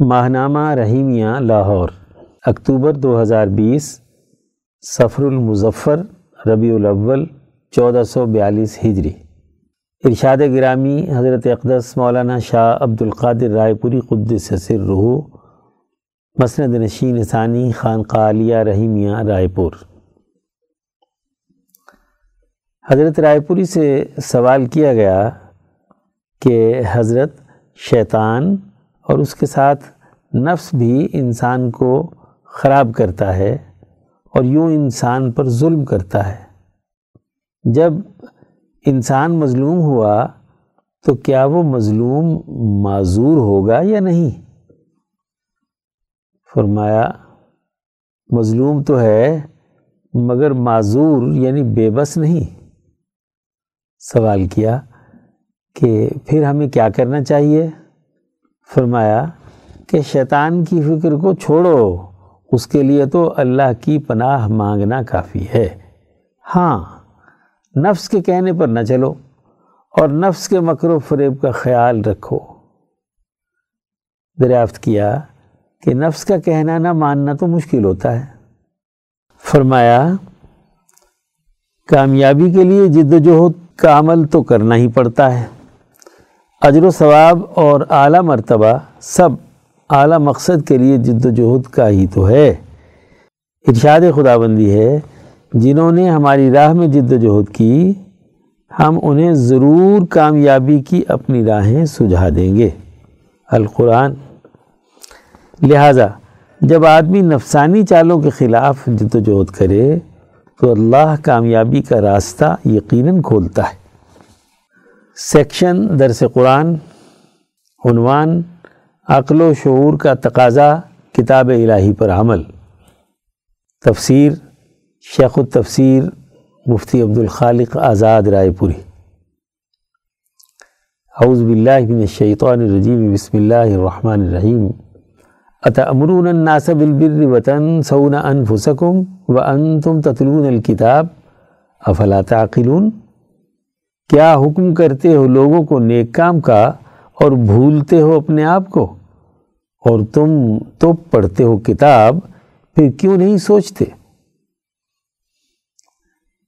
ماہنامہ رحیمیہ لاہور، اکتوبر دو ہزار بیس سفر المظفر، ربیع الاول، چودہ سو بیالیس ہجری۔ ارشاد گرامی حضرت اقدس مولانا شاہ عبد القادر رائے پوری قدس سر رحو مسند نشین ثانی خان قالیہ رحیمیہ رائے پور۔ حضرت رائے پوری سے سوال کیا گیا کہ حضرت شیطان اور اس کے ساتھ نفس بھی انسان کو خراب کرتا ہے اور یوں انسان پر ظلم کرتا ہے۔ جب انسان مظلوم ہوا تو کیا وہ مظلوم معذور ہوگا یا نہیں؟ فرمایا، مظلوم تو ہے مگر معذور یعنی بے بس نہیں۔ سوال کیا کہ پھر ہمیں کیا کرنا چاہیے؟ فرمایا کہ شیطان کی فکر کو چھوڑو، اس کے لیے تو اللہ کی پناہ مانگنا کافی ہے۔ ہاں نفس کے کہنے پر نہ چلو اور نفس کے مکر و فریب کا خیال رکھو۔ دریافت کیا کہ نفس کا کہنا نہ ماننا تو مشکل ہوتا ہے۔ فرمایا، کامیابی کے لیے جد و جہد کا عمل تو کرنا ہی پڑتا ہے۔ اجر و ثواب اور اعلیٰ مرتبہ سب اعلیٰ مقصد کے لیے جد و جہد کا ہی تو ہے۔ ارشاد خدا بندی ہے، جنہوں نے ہماری راہ میں جد و جہد کی، ہم انہیں ضرور کامیابی کی اپنی راہیں سجھا دیں گے۔ القرآن۔ لہٰذا، جب آدمی نفسانی چالوں کے خلاف جد و جہد کرے، تو اللہ کامیابی کا راستہ یقیناً کھولتا ہے۔ سیکشن، درس قرآن، عنوان، عقل و شعور کا تقاضا کتاب الہی پر عمل۔ تفسیر، شیخ التفسیر مفتی عبد الخالق آزاد رائے پوری۔ اعوذ باللہ من الشیطان الرجیم، بسم اللہ الرحمن الرحیم۔ اتأمرون الناس بالبر وتنسون انفسکم وانتم تتلون الكتاب، افلا تعقلون؟ کیا حکم کرتے ہو لوگوں کو نیک کام کا اور بھولتے ہو اپنے آپ کو؟ اور تم تو پڑھتے ہو کتاب، پھر کیوں نہیں سوچتے؟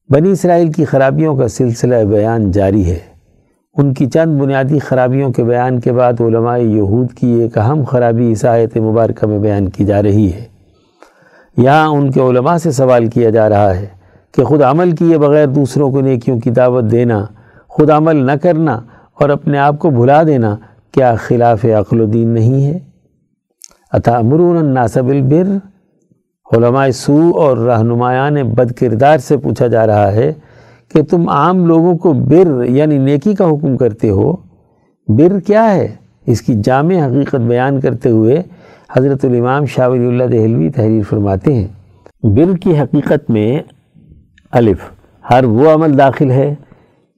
بنی اسرائیل کی خرابیوں کا سلسلہ بیان جاری ہے۔ ان کی چند بنیادی خرابیوں کے بیان کے بعد علماء یہود کی ایک اہم خرابی عیسائیت مبارکہ میں بیان کی جا رہی ہے۔ یہاں ان کے علماء سے سوال کیا جا رہا ہے کہ خود عمل کیے بغیر دوسروں کو نیکیوں کی دعوت دینا خود عمل نہ کرنا اور اپنے آپ کو بھلا دینا کیا خلاف عقل و دین نہیں ہے؟ عطا امرون الناصب البر علماء سو اور رہنمایان بد کردار سے پوچھا جا رہا ہے کہ تم عام لوگوں کو بر یعنی نیکی کا حکم کرتے ہو؟ بر کیا ہے؟ اس کی جامع حقیقت بیان کرتے ہوئے حضرت الامام شاہ ولی اللہ دہلوی تحریر فرماتے ہیں۔ بر کی حقیقت میں الف، ہر وہ عمل داخل ہے۔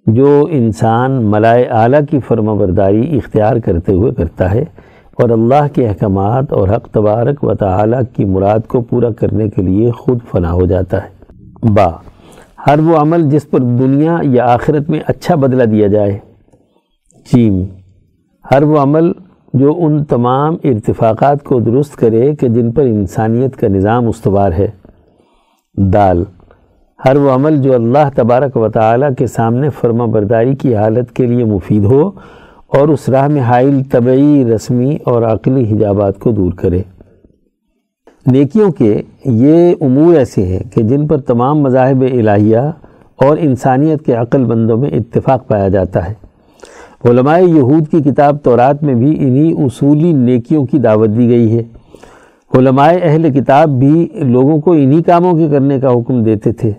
جو انسان ملائے اعلیٰ کی فرما برداری اختیار کرتے ہوئے کرتا ہے اور اللہ کے احکامات اور حق تبارک و تعالیٰ کی مراد کو پورا کرنے کے لیے خود فنا ہو جاتا ہے۔ با، ہر وہ عمل جس پر دنیا یا آخرت میں اچھا بدلہ دیا جائے۔ چیم، ہر وہ عمل جو ان تمام ارتفاقات کو درست کرے کہ جن پر انسانیت کا نظام استوار ہے۔ دال ہر وہ عمل جو اللہ تبارک و تعالیٰ کے سامنے فرما برداری کی حالت کے لیے مفید ہو اور اس راہ میں حائل طبعی، رسمی اور عقلی حجابات کو دور کرے۔ نیکیوں کے یہ امور ایسے ہیں کہ جن پر تمام مذاہب الہیہ اور انسانیت کے عقل بندوں میں اتفاق پایا جاتا ہے۔ علماء یہود کی کتاب تورات میں بھی انہی اصولی نیکیوں کی دعوت دی گئی ہے۔ علماء اہل کتاب بھی لوگوں کو انہی کاموں کے کرنے کا حکم دیتے تھے۔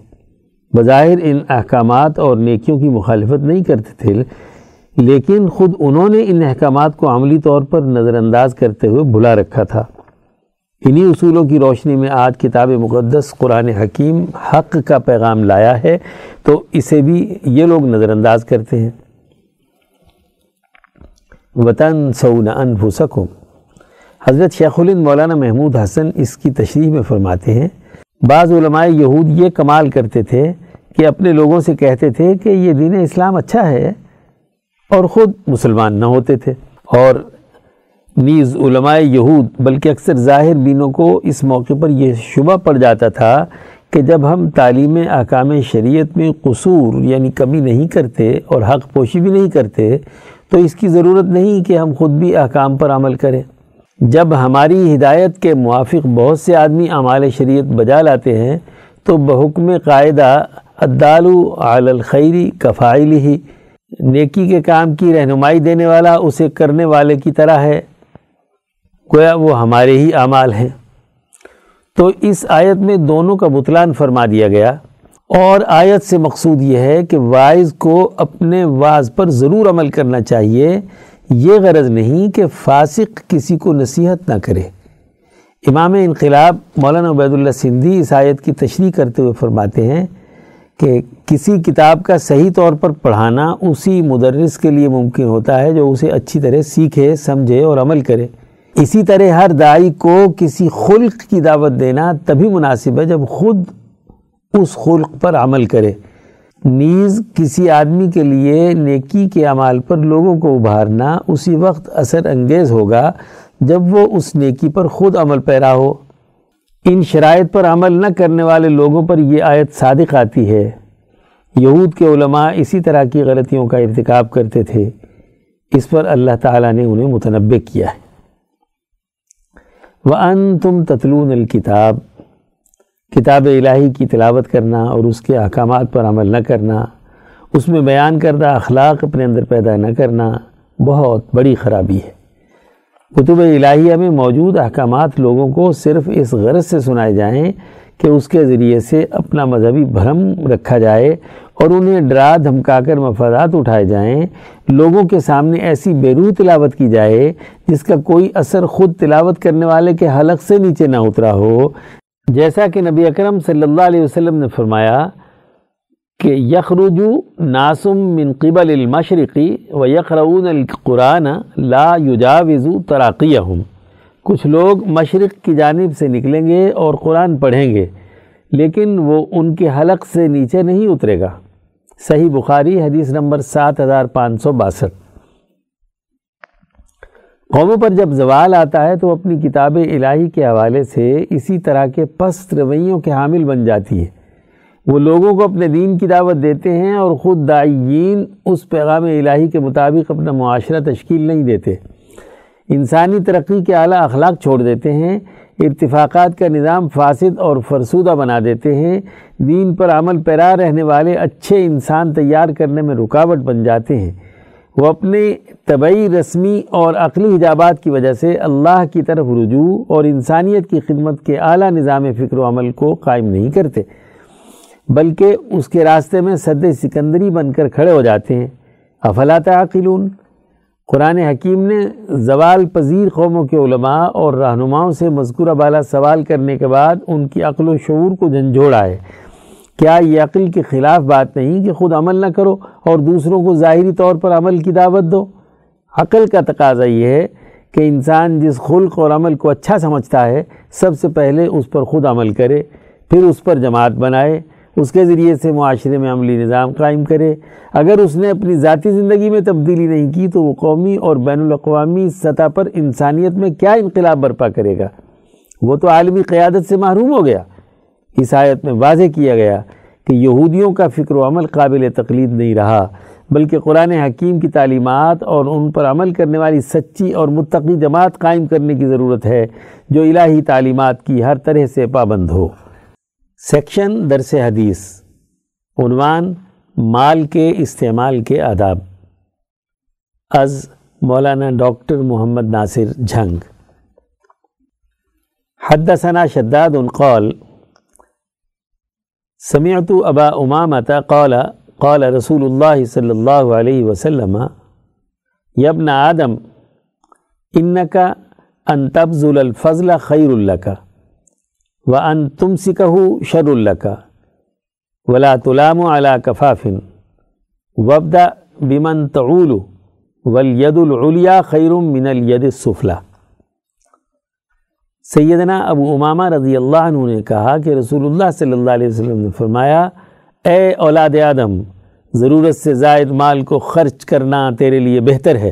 بظاہر ان احکامات اور نیکیوں کی مخالفت نہیں کرتے تھے، لیکن خود انہوں نے ان احکامات کو عملی طور پر نظر انداز کرتے ہوئے بھلا رکھا تھا۔ انہی اصولوں کی روشنی میں آج کتاب مقدس قرآن حکیم حق کا پیغام لایا ہے، تو اسے بھی یہ لوگ نظر انداز کرتے ہیں۔ وطن سعون انفسکم حضرت شیخ الند مولانا محمود حسن اس کی تشریح میں فرماتے ہیں بعض علماء یہود یہ کمال کرتے تھے کہ اپنے لوگوں سے کہتے تھے کہ یہ دین اسلام اچھا ہے اور خود مسلمان نہ ہوتے تھے۔ اور نیز علماء یہود، بلکہ اکثر ظاہر بینوں کو اس موقع پر یہ شبہ پڑ جاتا تھا کہ جب ہم تعلیم احکام شریعت میں قصور یعنی کمی نہیں کرتے اور حق پوشی بھی نہیں کرتے، تو اس کی ضرورت نہیں کہ ہم خود بھی احکام پر عمل کریں۔ جب ہماری ہدایت کے موافق بہت سے آدمی اعمال شریعت بجا لاتے ہیں، تو بحکم قاعدہ عدالو علی الخیری کفائل ہی نیکی کے کام کی رہنمائی دینے والا اسے کرنے والے کی طرح ہے۔ گویا وہ ہمارے ہی اعمال ہیں۔ تو اس آیت میں دونوں کا بطلان فرما دیا گیا۔ اور آیت سے مقصود یہ ہے کہ وائز کو اپنے واز پر ضرور عمل کرنا چاہیے۔ یہ غرض نہیں کہ فاسق کسی کو نصیحت نہ کرے۔ امام انقلاب مولانا عبید اللہ سندھی اس آیت کی تشریح کرتے ہوئے فرماتے ہیں کہ کسی کتاب کا صحیح طور پر پڑھانا اسی مدرس کے لیے ممکن ہوتا ہے جو اسے اچھی طرح سیکھے، سمجھے اور عمل کرے۔ اسی طرح ہر دائی کو کسی خلق کی دعوت دینا تبھی مناسب ہے جب خود اس خلق پر عمل کرے۔ نیز کسی آدمی کے لیے نیکی کے عمال پر لوگوں کو ابھارنا اسی وقت اثر انگیز ہوگا جب وہ اس نیکی پر خود عمل پیرا ہو۔ ان شرائط پر عمل نہ کرنے والے لوگوں پر یہ آیت صادق آتی ہے۔ یہود کے علماء اسی طرح کی غلطیوں کا ارتکاب کرتے تھے۔ اس پر اللہ تعالیٰ نے انہیں متنبع کیا ہے۔ وَأَن تم تتلون الکتاب کتاب الہی کی تلاوت کرنا اور اس کے احکامات پر عمل نہ کرنا، اس میں بیان کردہ اخلاق اپنے اندر پیدا نہ کرنا بہت بڑی خرابی ہے۔ کتب الہیہ میں موجود احکامات لوگوں کو صرف اس غرض سے سنائے جائیں کہ اس کے ذریعے سے اپنا مذہبی بھرم رکھا جائے اور انہیں ڈرا دھمکا کر مفادات اٹھائے جائیں۔ لوگوں کے سامنے ایسی بیرو تلاوت کی جائے جس کا کوئی اثر خود تلاوت کرنے والے کے حلق سے نیچے نہ اترا ہو جیسا کہ نبی اکرم صلی اللہ علیہ وسلم نے فرمایا کہ یخرجو ناسم من قبل المشرقی و یقرؤون القرآن لا یجاوزو تراقیہم۔ کچھ لوگ مشرق کی جانب سے نکلیں گے اور قرآن پڑھیں گے، لیکن وہ ان کے حلق سے نیچے نہیں اترے گا۔ صحیح بخاری حدیث نمبر سات ہزار پانچ سو باسٹھ۔ قوموں پر جب زوال آتا ہے تو اپنی کتاب الہی کے حوالے سے اسی طرح کے پست رویوں کے حامل بن جاتی ہے۔ وہ لوگوں کو اپنے دین کی دعوت دیتے ہیں اور خود دائین اس پیغام الہی کے مطابق اپنا معاشرہ تشکیل نہیں دیتے۔ انسانی ترقی کے اعلیٰ اخلاق چھوڑ دیتے ہیں ارتفاقات کا نظام فاسد اور فرسودہ بنا دیتے ہیں۔ دین پر عمل پیرا رہنے والے اچھے انسان تیار کرنے میں رکاوٹ بن جاتے ہیں۔ وہ اپنے طبعی رسمی اور عقلی حجابات کی وجہ سے اللہ کی طرف رجوع اور انسانیت کی خدمت کے اعلیٰ نظام فکر و عمل کو قائم نہیں کرتے، بلکہ اس کے راستے میں صد سکندری بن کر کھڑے ہو جاتے ہیں۔ افلا تعقلون؟ قرآن حکیم نے زوال پذیر قوموں کے علماء اور رہنماؤں سے مذکورہ بالا سوال کرنے کے بعد ان کی عقل و شعور کو جھنجھوڑا ہے۔ کیا یہ عقل کے خلاف بات نہیں کہ خود عمل نہ کرو اور دوسروں کو ظاہری طور پر عمل کی دعوت دو؟ عقل کا تقاضا یہ ہے کہ انسان جس خلق اور عمل کو اچھا سمجھتا ہے، سب سے پہلے اس پر خود عمل کرے، پھر اس پر جماعت بنائے، اس کے ذریعے سے معاشرے میں عملی نظام قائم کرے۔ اگر اس نے اپنی ذاتی زندگی میں تبدیلی نہیں کی، تو وہ قومی اور بین الاقوامی سطح پر انسانیت میں کیا انقلاب برپا کرے گا؟ وہ تو عالمی قیادت سے محروم ہو گیا۔ اس آیت میں واضح کیا گیا کہ یہودیوں کا فکر و عمل قابل تقلید نہیں رہا۔ بلکہ قرآن حکیم کی تعلیمات اور ان پر عمل کرنے والی سچی اور متقی جماعت قائم کرنے کی ضرورت ہے جو الہی تعلیمات کی ہر طرح سے پابند ہو۔ سیکشن درس حدیث، عنوان مال کے استعمال کے آداب۔ از مولانا ڈاکٹر محمد ناصر جھنگ۔ حدثنا شداد قال، سمعت ابا امامة قال قال رسول الله صلی اللہ علیہ وسلم ابن آدم انك ان تبذل الفضل خیر لك و ان تم سکہ شر اللہ کا ولا تلام علا کفافن وبدا بمن تعول ولید العلیا خیر من الید السفلا سیدنا ابو امامہ رضی اللہ عنہ نے کہا کہ رسول اللہ صلی اللہ علیہ وسلم نے فرمایا اے اولاد آدم، ضرورت سے زائد مال کو خرچ کرنا تیرے لیے بہتر ہے،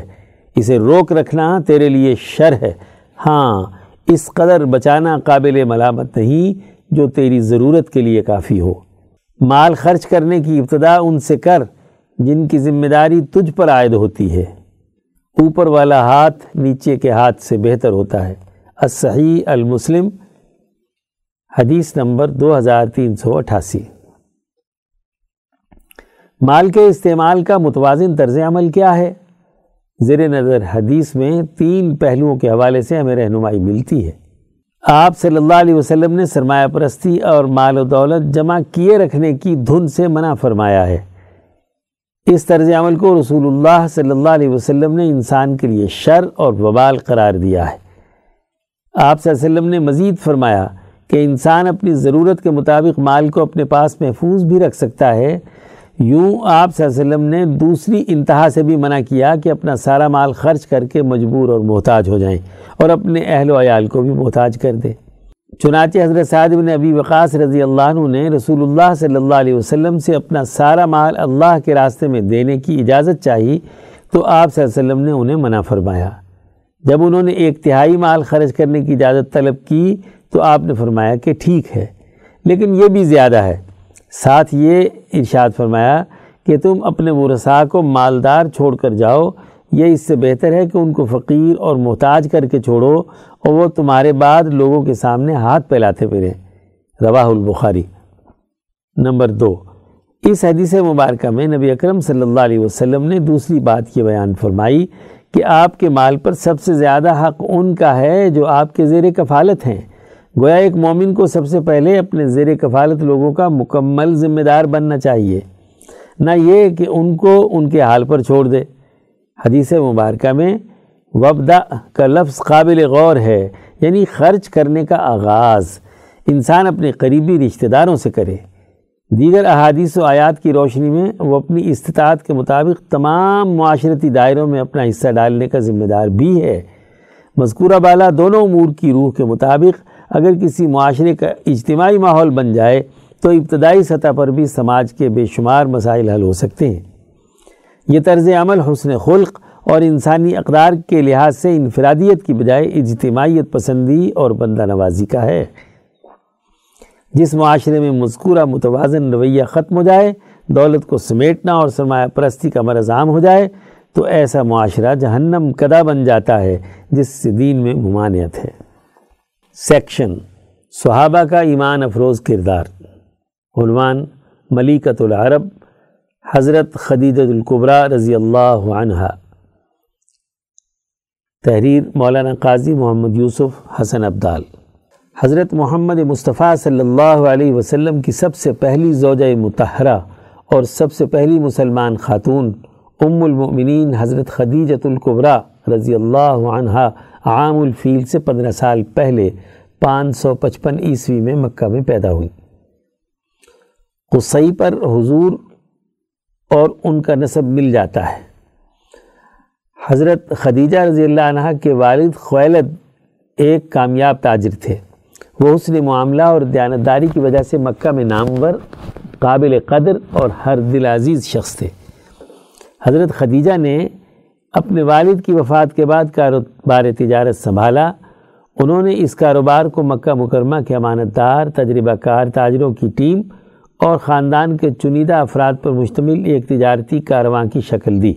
اسے روک رکھنا تیرے لیے شر ہے۔ ہاں اس قدر بچانا قابل ملامت نہیں جو تیری ضرورت کے لیے کافی ہو۔ مال خرچ کرنے کی ابتدا ان سے کر جن کی ذمہ داری تجھ پر عائد ہوتی ہے۔ اوپر والا ہاتھ نیچے کے ہاتھ سے بہتر ہوتا ہے۔ الصحیح المسلم، حدیث نمبر دو ہزار تین سو اٹھاسی۔ مال کے استعمال کا متوازن طرز عمل کیا ہے؟ زیر نظر حدیث میں تین پہلوؤں کے حوالے سے ہمیں رہنمائی ملتی ہے۔ آپ صلی اللہ علیہ وسلم نے سرمایہ پرستی اور مال و دولت جمع کیے رکھنے کی دھن سے منع فرمایا ہے۔ اس طرز عمل کو رسول اللہ صلی اللہ علیہ وسلم نے انسان کے لیے شر اور وبال قرار دیا ہے۔ آپ صلی اللہ علیہ وسلم نے مزید فرمایا کہ انسان اپنی ضرورت کے مطابق مال کو اپنے پاس محفوظ بھی رکھ سکتا ہے یوں آپ صلی اللہ علیہ وسلم نے دوسری انتہا سے بھی منع کیا کہ اپنا سارا مال خرچ کر کے مجبور اور محتاج ہو جائیں اور اپنے اہل و عیال کو بھی محتاج کر دیں۔ چنانچہ حضرت سعد بن ابی وقاص رضی اللہ عنہ نے رسول اللہ صلی اللہ علیہ وسلم سے اپنا سارا مال اللہ کے راستے میں دینے کی اجازت چاہی تو آپ صلی اللہ علیہ وسلم نے انہیں منع فرمایا۔ جب انہوں نے ایک تہائی مال خرچ کرنے کی اجازت طلب کی تو آپ نے فرمایا کہ ٹھیک ہے، لیکن یہ بھی زیادہ ہے۔ ساتھ یہ ارشاد فرمایا کہ تم اپنے ورثاء کو مالدار چھوڑ کر جاؤ، یہ اس سے بہتر ہے کہ ان کو فقیر اور محتاج کر کے چھوڑو اور وہ تمہارے بعد لوگوں کے سامنے ہاتھ پھیلاتے پھریں رواہ البخاری۔ نمبر دو۔ اس حدیث مبارکہ میں نبی اکرم صلی اللہ علیہ وسلم نے دوسری بات یہ بیان فرمائی کہ آپ کے مال پر سب سے زیادہ حق ان کا ہے جو آپ کے زیر کفالت ہیں۔ گویا ایک مومن کو سب سے پہلے اپنے زیر کفالت لوگوں کا مکمل ذمہ دار بننا چاہیے۔ نہ یہ کہ ان کو ان کے حال پر چھوڑ دے۔ حدیث مبارکہ میں وبدا کا لفظ قابل غور ہے یعنی خرچ کرنے کا آغاز۔ انسان اپنے قریبی رشتہ داروں سے کرے۔ دیگر احادیث و آیات کی روشنی میں وہ اپنی استطاعت کے مطابق تمام معاشرتی دائروں میں اپنا حصہ ڈالنے کا ذمہ دار بھی ہے۔ مذکورہ بالا دونوں امور کی روح کے مطابق اگر کسی معاشرے کا اجتماعی ماحول بن جائے تو ابتدائی سطح پر بھی سماج کے بے شمار مسائل حل ہو سکتے ہیں۔ یہ طرز عمل حسن خلق اور انسانی اقدار کے لحاظ سے انفرادیت کی بجائے اجتماعیت پسندی اور بندہ نوازی کا ہے۔ جس معاشرے میں مذکورہ متوازن رویہ ختم ہو جائے، دولت کو سمیٹنا اور سرمایہ پرستی کا مرض عام ہو جائے، تو ایسا معاشرہ جہنم کدا بن جاتا ہے جس سے دین میں ممانعت ہے۔ سیکشن، صحابہ کا ایمان افروز کردار۔ عنوان ملیکت العرب، حضرت خدیجت القبرہ رضی اللہ عنہ تحریر مولانا قاضی محمد یوسف حسن عبدال حضرت محمد مصطفیٰ صلی اللہ علیہ وسلم کی سب سے پہلی زوجہ متحرہ اور سب سے پہلی مسلمان خاتون ام المؤمنین حضرت خدیجت القبرہ رضی اللہ عنہ عام الفیل سے پندرہ سال پہلے پانچ سو پچپن عیسوی میں مکہ میں پیدا ہوئی۔ قصی پر حضور اور ان کا نصب مل جاتا ہے۔ حضرت خدیجہ رضی اللہ عنہ کے والد خویلد ایک کامیاب تاجر تھے۔ وہ حسن معاملہ اور دیانتداری کی وجہ سے مکہ میں نامور، قابل قدر اور ہر دل عزیز شخص تھے۔ حضرت خدیجہ نے اپنے والد کی وفات کے بعد کاروبار تجارت سنبھالا۔ انہوں نے اس کاروبار کو مکہ مکرمہ کے امانت دار تجربہ کار، تاجروں کی ٹیم اور خاندان کے چنیدہ افراد پر مشتمل ایک تجارتی کارواں کی شکل دی۔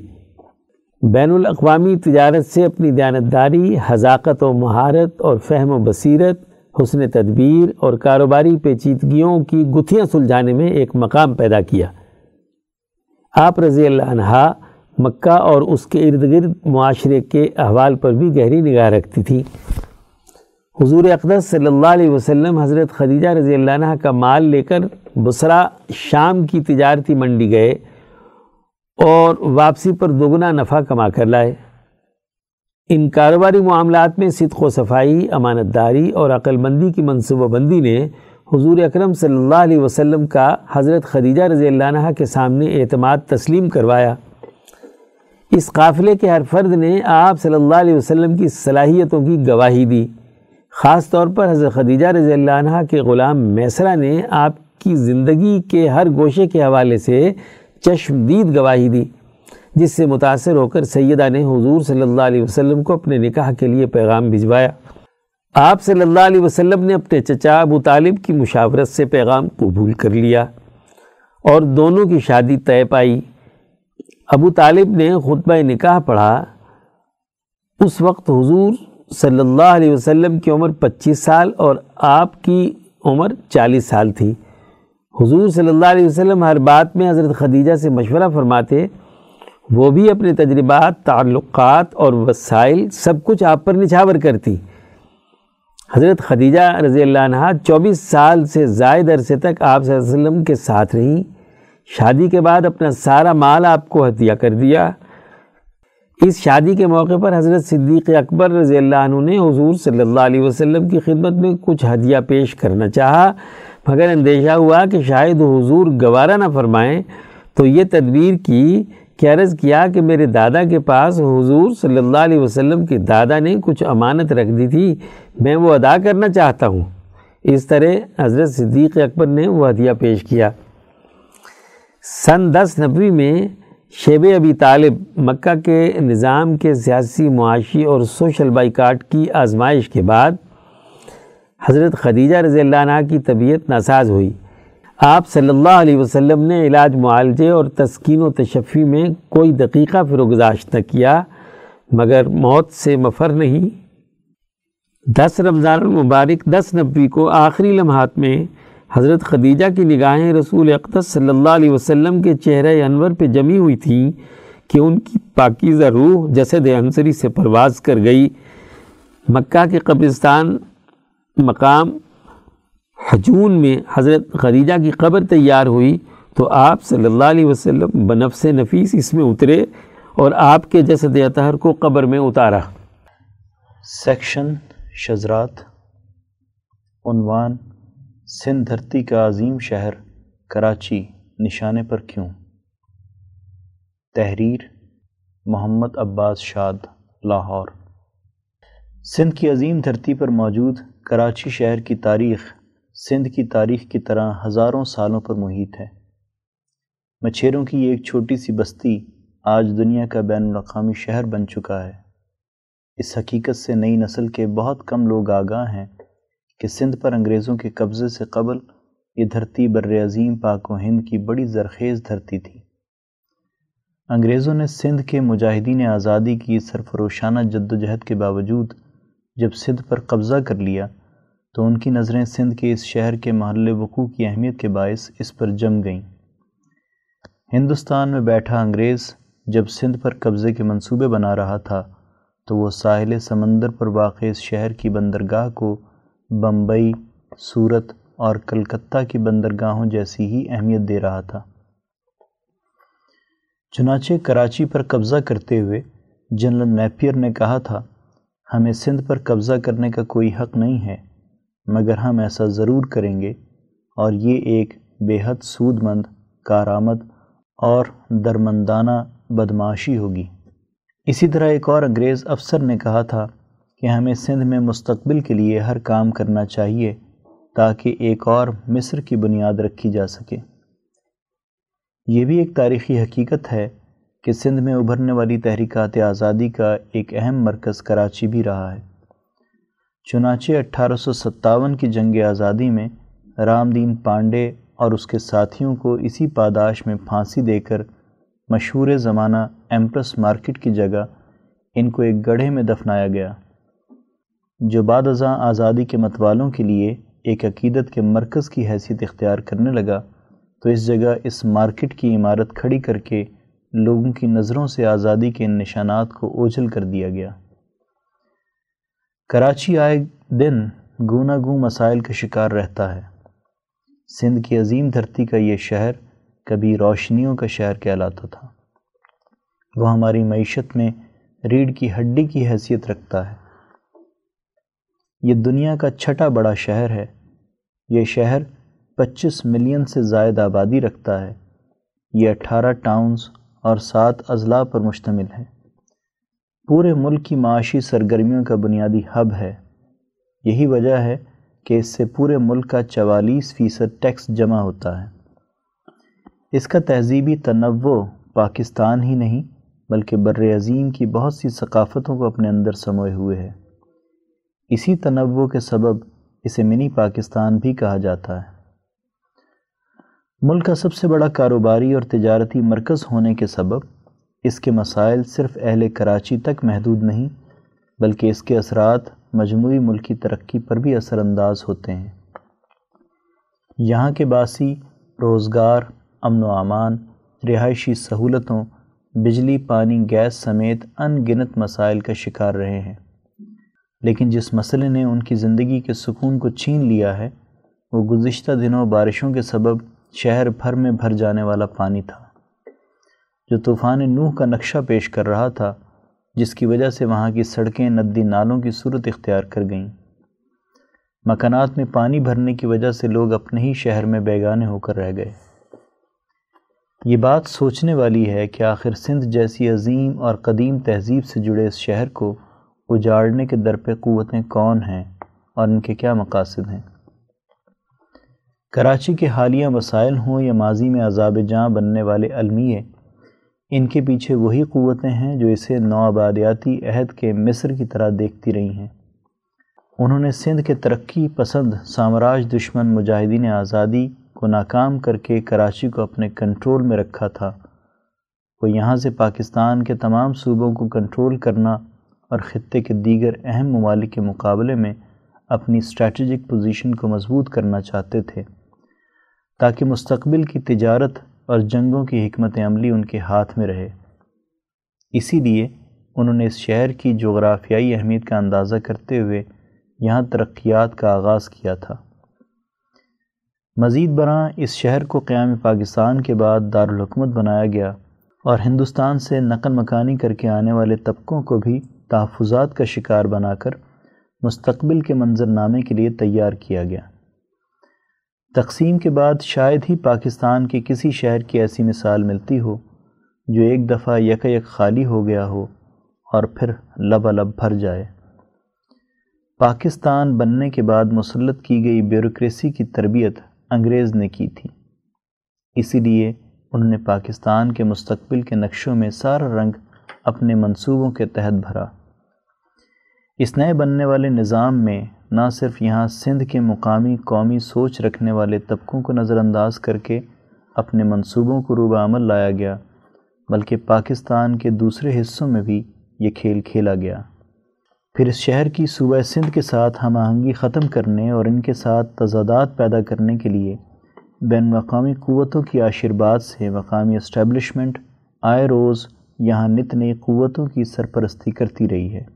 بین الاقوامی تجارت سے اپنی دیانتداری حذاقت و مہارت اور فہم و بصیرت، حسن تدبیر اور کاروباری پیچیدگیوں کی گتھیاں سلجھانے میں ایک مقام پیدا کیا۔ آپ رضی اللہ عنہ مکہ اور اس کے ارد گرد معاشرے کے احوال پر بھی گہری نگاہ رکھتی تھی۔ حضور اقدس صلی اللہ علیہ وسلم حضرت خدیجہ رضی اللہ عنہ کا مال لے کر بسرا شام کی تجارتی منڈی گئے اور واپسی پر دگنا نفع کما کر لائے۔ ان کاروباری معاملات میں صدق و صفائی امانت داری اور عقل مندی کی منصوبہ بندی نے حضور اکرم صلی اللہ علیہ وسلم کا حضرت خدیجہ رضی اللہ عنہ کے سامنے اعتماد تسلیم کروایا۔ اس قافلے کے ہر فرد نے آپ صلی اللہ علیہ وسلم کی صلاحیتوں کی گواہی دی۔ خاص طور پر حضرت خدیجہ رضی اللہ عنہ کے غلام میسرہ نے آپ کی زندگی کے ہر گوشے کے حوالے سے چشم دید گواہی دی، جس سے متاثر ہو کر سیدہ نے حضور صلی اللہ علیہ وسلم کو اپنے نکاح کے لیے پیغام بھجوایا۔ آپ صلی اللہ علیہ وسلم نے اپنے چچا ابو طالب کی مشاورت سے پیغام قبول کر لیا اور دونوں کی شادی طے پائی۔ ابو طالب نے خطبہ نکاح پڑھا۔ اس وقت حضور صلی اللہ علیہ وسلم کی عمر پچیس سال اور آپ کی عمر چالیس سال تھی۔ حضور صلی اللہ علیہ وسلم ہر بات میں حضرت خدیجہ سے مشورہ فرماتے۔ وہ بھی اپنے تجربات، تعلقات اور وسائل سب کچھ آپ پر نچھاور کرتی۔ حضرت خدیجہ رضی اللہ عنہ چوبیس سال سے زائد عرصے تک آپ صلی اللہ علیہ وسلم کے ساتھ رہیں شادی کے بعد اپنا سارا مال آپ کو ہتھیہ کر دیا۔ اس شادی کے موقع پر حضرت صدیق اکبر رضی اللہ عنہ نے حضور صلی اللہ علیہ وسلم کی خدمت میں کچھ ہدیہ پیش کرنا چاہا، مگر اندیشہ ہوا کہ شاید حضور گوارہ نہ فرمائیں۔ تو یہ تدبیر کی کہ عرض کیا کہ میرے دادا کے پاس حضور صلی اللہ علیہ وسلم کی دادا نے کچھ امانت رکھ دی تھی، میں وہ ادا کرنا چاہتا ہوں۔ اس طرح حضرت صدیق اکبر نے وہ ہدیہ پیش کیا۔ سن دس نبوی میں شیب ابی طالب مکہ کے نظام کے سیاسی معاشی اور سوشل بائیکاٹ کی آزمائش کے بعد حضرت خدیجہ رضی اللہ عنہ کی طبیعت ناساز ہوئی۔ آپ صلی اللہ علیہ وسلم نے علاج معالجے اور تسکین و تشفی میں کوئی دقیقہ فروگزاشت نہ کیا، مگر موت سے مفر نہیں۔ دس رمضان المبارک، دس نبوی کو آخری لمحات میں حضرت خدیجہ کی نگاہیں رسول اقدس صلی اللہ علیہ وسلم کے چہرہ انور پہ جمی ہوئی تھیں کہ ان کی پاکیزہ روح جسد انصری سے پرواز کر گئی۔ مکہ کے قبرستان مقام حجون میں حضرت خدیجہ کی قبر تیار ہوئی تو آپ صلی اللہ علیہ وسلم بنفس نفیس اس میں اترے اور آپ کے جسد اطہر کو قبر میں اتارا۔ سیکشن شزرات عنوان سندھ دھرتی کا عظیم شہر کراچی نشانے پر کیوں؟ تحریر محمد عباس شاد، لاہور۔ سندھ کی عظیم دھرتی پر موجود کراچی شہر کی تاریخ سندھ کی تاریخ کی طرح ہزاروں سالوں پر محیط ہے۔ مچھیروں کی ایک چھوٹی سی بستی آج دنیا کا بین الاقوامی شہر بن چکا ہے۔ اس حقیقت سے نئی نسل کے بہت کم لوگ آگاہ ہیں کہ سندھ پر انگریزوں کے قبضے سے قبل یہ دھرتی بر عظیم پاک و ہند کی بڑی زرخیز دھرتی تھی۔ انگریزوں نے سندھ کے مجاہدین آزادی کی سرفروشانہ جد و جہد کے باوجود جب سندھ پر قبضہ کر لیا تو ان کی نظریں سندھ کے اس شہر کے محل وقوع کی اہمیت کے باعث اس پر جم گئیں۔ ہندوستان میں بیٹھا انگریز جب سندھ پر قبضے کے منصوبے بنا رہا تھا تو وہ ساحل سمندر پر واقع اس شہر کی بندرگاہ کو بمبئی، سورت اور کلکتہ کی بندرگاہوں جیسی ہی اہمیت دے رہا تھا۔ چنانچہ کراچی پر قبضہ کرتے ہوئے جنرل نیپیر نے کہا تھا، ہمیں سندھ پر قبضہ کرنے کا کوئی حق نہیں ہے، مگر ہم ایسا ضرور کریں گے۔ اور یہ ایک بے حد سود مند کارآمد اور درمندانہ بدماشی ہوگی۔ اسی طرح ایک اور انگریز افسر نے کہا تھا کہ ہمیں سندھ میں مستقبل کے لیے ہر کام کرنا چاہیے تاکہ ایک اور مصر کی بنیاد رکھی جا سکے۔ یہ بھی ایک تاریخی حقیقت ہے کہ سندھ میں ابھرنے والی تحریکات آزادی کا ایک اہم مرکز کراچی بھی رہا ہے۔ چنانچہ اٹھارہ سو ستاون کی جنگ آزادی میں رام دین پانڈے اور اس کے ساتھیوں کو اسی پاداش میں پھانسی دے کر مشہور زمانہ ایمپرس مارکیٹ کی جگہ ان کو ایک گڑھے میں دفنایا گیا۔ جو بعد ازاں آزادی کے متوالوں کے لیے ایک عقیدت کے مرکز کی حیثیت اختیار کرنے لگا، تو اس جگہ اس مارکیٹ کی عمارت کھڑی کر کے لوگوں کی نظروں سے آزادی کے ان نشانات کو اوجھل کر دیا گیا۔ کراچی آئے دن گونا گوں مسائل کا شکار رہتا ہے۔ سندھ کی عظیم دھرتی کا یہ شہر کبھی روشنیوں کا شہر کہلاتا تھا۔ وہ ہماری معیشت میں ریڑھ کی ہڈی کی حیثیت رکھتا ہے۔ یہ دنیا کا چھٹا بڑا شہر ہے۔ یہ شہر پچیس ملین سے زائد آبادی رکھتا ہے۔ یہ اٹھارہ ٹاؤنز اور سات اضلاع پر مشتمل ہے۔ پورے ملک کی معاشی سرگرمیوں کا بنیادی ہب ہے۔ یہی وجہ ہے کہ اس سے پورے ملک کا چوالیس فیصد ٹیکس جمع ہوتا ہے۔ اس کا تہذیبی تنوع پاکستان ہی نہیں، بلکہ بر عظیم کی بہت سی ثقافتوں کو اپنے اندر سموئے ہوئے ہے۔ اسی تنوع کے سبب اسے منی پاکستان بھی کہا جاتا ہے۔ ملک کا سب سے بڑا کاروباری اور تجارتی مرکز ہونے کے سبب اس کے مسائل صرف اہل کراچی تک محدود نہیں، بلکہ اس کے اثرات مجموعی ملکی ترقی پر بھی اثر انداز ہوتے ہیں۔ یہاں کے باسی روزگار، امن و امان، رہائشی سہولتوں، بجلی، پانی، گیس سمیت ان گنت مسائل کا شکار رہے ہیں۔ لیکن جس مسئلے نے ان کی زندگی کے سکون کو چھین لیا ہے، وہ گزشتہ دنوں بارشوں کے سبب شہر بھر میں بھر جانے والا پانی تھا۔ جو طوفان نوح کا نقشہ پیش کر رہا تھا، جس کی وجہ سے وہاں کی سڑکیں ندی نالوں کی صورت اختیار کر گئیں۔ مکانات میں پانی بھرنے کی وجہ سے لوگ اپنے ہی شہر میں بیگانے ہو کر رہ گئے۔ یہ بات سوچنے والی ہے کہ آخر سندھ جیسی عظیم اور قدیم تہذیب سے جڑے اس شہر کو اجاڑنے کے در پہ قوتیں کون ہیں اور ان کے کیا مقاصد ہیں؟ کراچی کے حالیہ مسائل ہوں یا ماضی میں عذاب جاں بننے والے المیے، ان کے پیچھے وہی قوتیں ہیں جو اسے نو آبادیاتی عہد کے مصر کی طرح دیکھتی رہی ہیں۔ انہوں نے سندھ کے ترقی پسند سامراج دشمن مجاہدین آزادی کو ناکام کر کے کراچی کو اپنے کنٹرول میں رکھا تھا۔ وہ یہاں سے پاکستان کے تمام صوبوں کو کنٹرول کرنا اور خطے کے دیگر اہم ممالک کے مقابلے میں اپنی اسٹریٹجک پوزیشن کو مضبوط کرنا چاہتے تھے، تاکہ مستقبل کی تجارت اور جنگوں کی حکمت عملی ان کے ہاتھ میں رہے۔ اسی لیے انہوں نے اس شہر کی جغرافیائی اہمیت کا اندازہ کرتے ہوئے یہاں ترقیات کا آغاز کیا تھا۔ مزید برآں اس شہر کو قیام پاکستان کے بعد دارالحکومت بنایا گیا اور ہندوستان سے نقل مکانی کر کے آنے والے طبقوں کو بھی تحفظات کا شکار بنا کر مستقبل کے منظر نامے کے لیے تیار کیا گیا۔ تقسیم کے بعد شاید ہی پاکستان کے کسی شہر کی ایسی مثال ملتی ہو جو ایک دفعہ یک یک خالی ہو گیا ہو اور پھر لب لب بھر جائے۔ پاکستان بننے کے بعد مسلط کی گئی بیوروکریسی کی تربیت انگریز نے کی تھی۔ اسی لیے انہوں نے پاکستان کے مستقبل کے نقشوں میں سارا رنگ اپنے منصوبوں کے تحت بھرا۔ اس نئے بننے والے نظام میں نہ صرف یہاں سندھ کے مقامی قومی سوچ رکھنے والے طبقوں کو نظر انداز کر کے اپنے منصوبوں کو روبہ عمل لایا گیا، بلکہ پاکستان کے دوسرے حصوں میں بھی یہ کھیل کھیلا گیا۔ پھر اس شہر کی صوبہ سندھ کے ساتھ ہم آہنگی ختم کرنے اور ان کے ساتھ تضادات پیدا کرنے کے لیے بین مقامی قوتوں کی آشرباد سے مقامی اسٹیبلشمنٹ آئے روز یہاں نت نئی قوتوں کی سرپرستی کرتی رہی ہے۔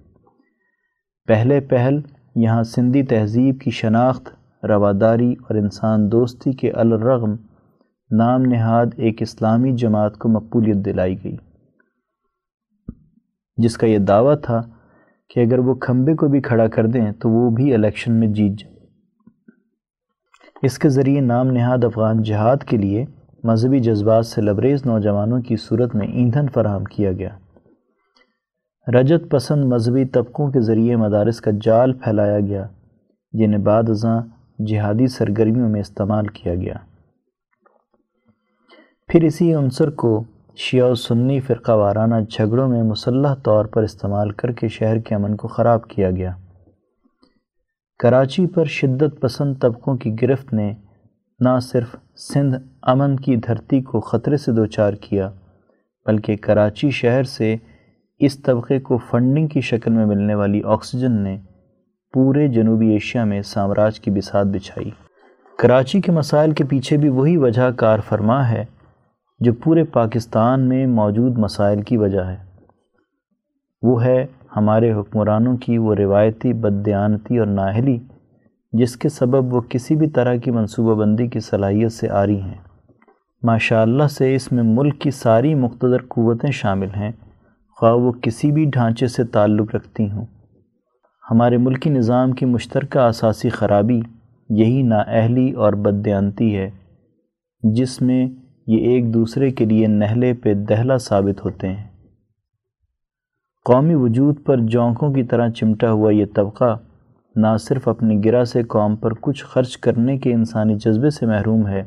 پہلے پہل، یہاں سندھی تہذیب کی شناخت، رواداری اور انسان دوستی کے الرغم نام نہاد ایک اسلامی جماعت کو مقبولیت دلائی گئی۔ جس کا یہ دعویٰ تھا کہ اگر وہ کھمبے کو بھی کھڑا کر دیں تو وہ بھی الیکشن میں جیت جائیں اس کے ذریعے نام نہاد افغان جہاد کے لیے مذہبی جذبات سے لبریز نوجوانوں کی صورت میں ایندھن فراہم کیا گیا۔ رجت پسند مذہبی طبقوں کے ذریعے مدارس کا جال پھیلایا گیا، جنہیں بعد ازاں جہادی سرگرمیوں میں استعمال کیا گیا۔ پھر اسی عنصر کو شیعہ و سنی فرقہ وارانہ جھگڑوں میں مسلح طور پر استعمال کر کے شہر کے امن کو خراب کیا گیا۔ کراچی پر شدت پسند طبقوں کی گرفت نے نہ صرف سندھ امن کی دھرتی کو خطرے سے دوچار کیا، بلکہ کراچی شہر سے اس طبقے کو فنڈنگ کی شکل میں ملنے والی آکسیجن نے پورے جنوبی ایشیا میں سامراج کی بساط بچھائی۔ کراچی کے مسائل کے پیچھے بھی وہی وجہ کار فرما ہے جو پورے پاکستان میں موجود مسائل کی وجہ ہے۔ وہ ہے ہمارے حکمرانوں کی وہ روایتی بددیانتی اور ناہلی جس کے سبب وہ کسی بھی طرح کی منصوبہ بندی کی صلاحیت سے آ رہی ہیں۔ ماشاء اللہ سے اس میں ملک کی ساری مقتدر قوتیں شامل ہیں۔ خواہ وہ کسی بھی ڈھانچے سے تعلق رکھتی ہوں۔ ہمارے ملکی نظام کی مشترکہ اساسی خرابی یہی نااہلی اور بددیانتی ہے، جس میں یہ ایک دوسرے کے لیے نہلے پہ دہلا ثابت ہوتے ہیں۔ قومی وجود پر جونکوں کی طرح چمٹا ہوا یہ طبقہ نہ صرف اپنی گرا سے قوم پر کچھ خرچ کرنے کے انسانی جذبے سے محروم ہے،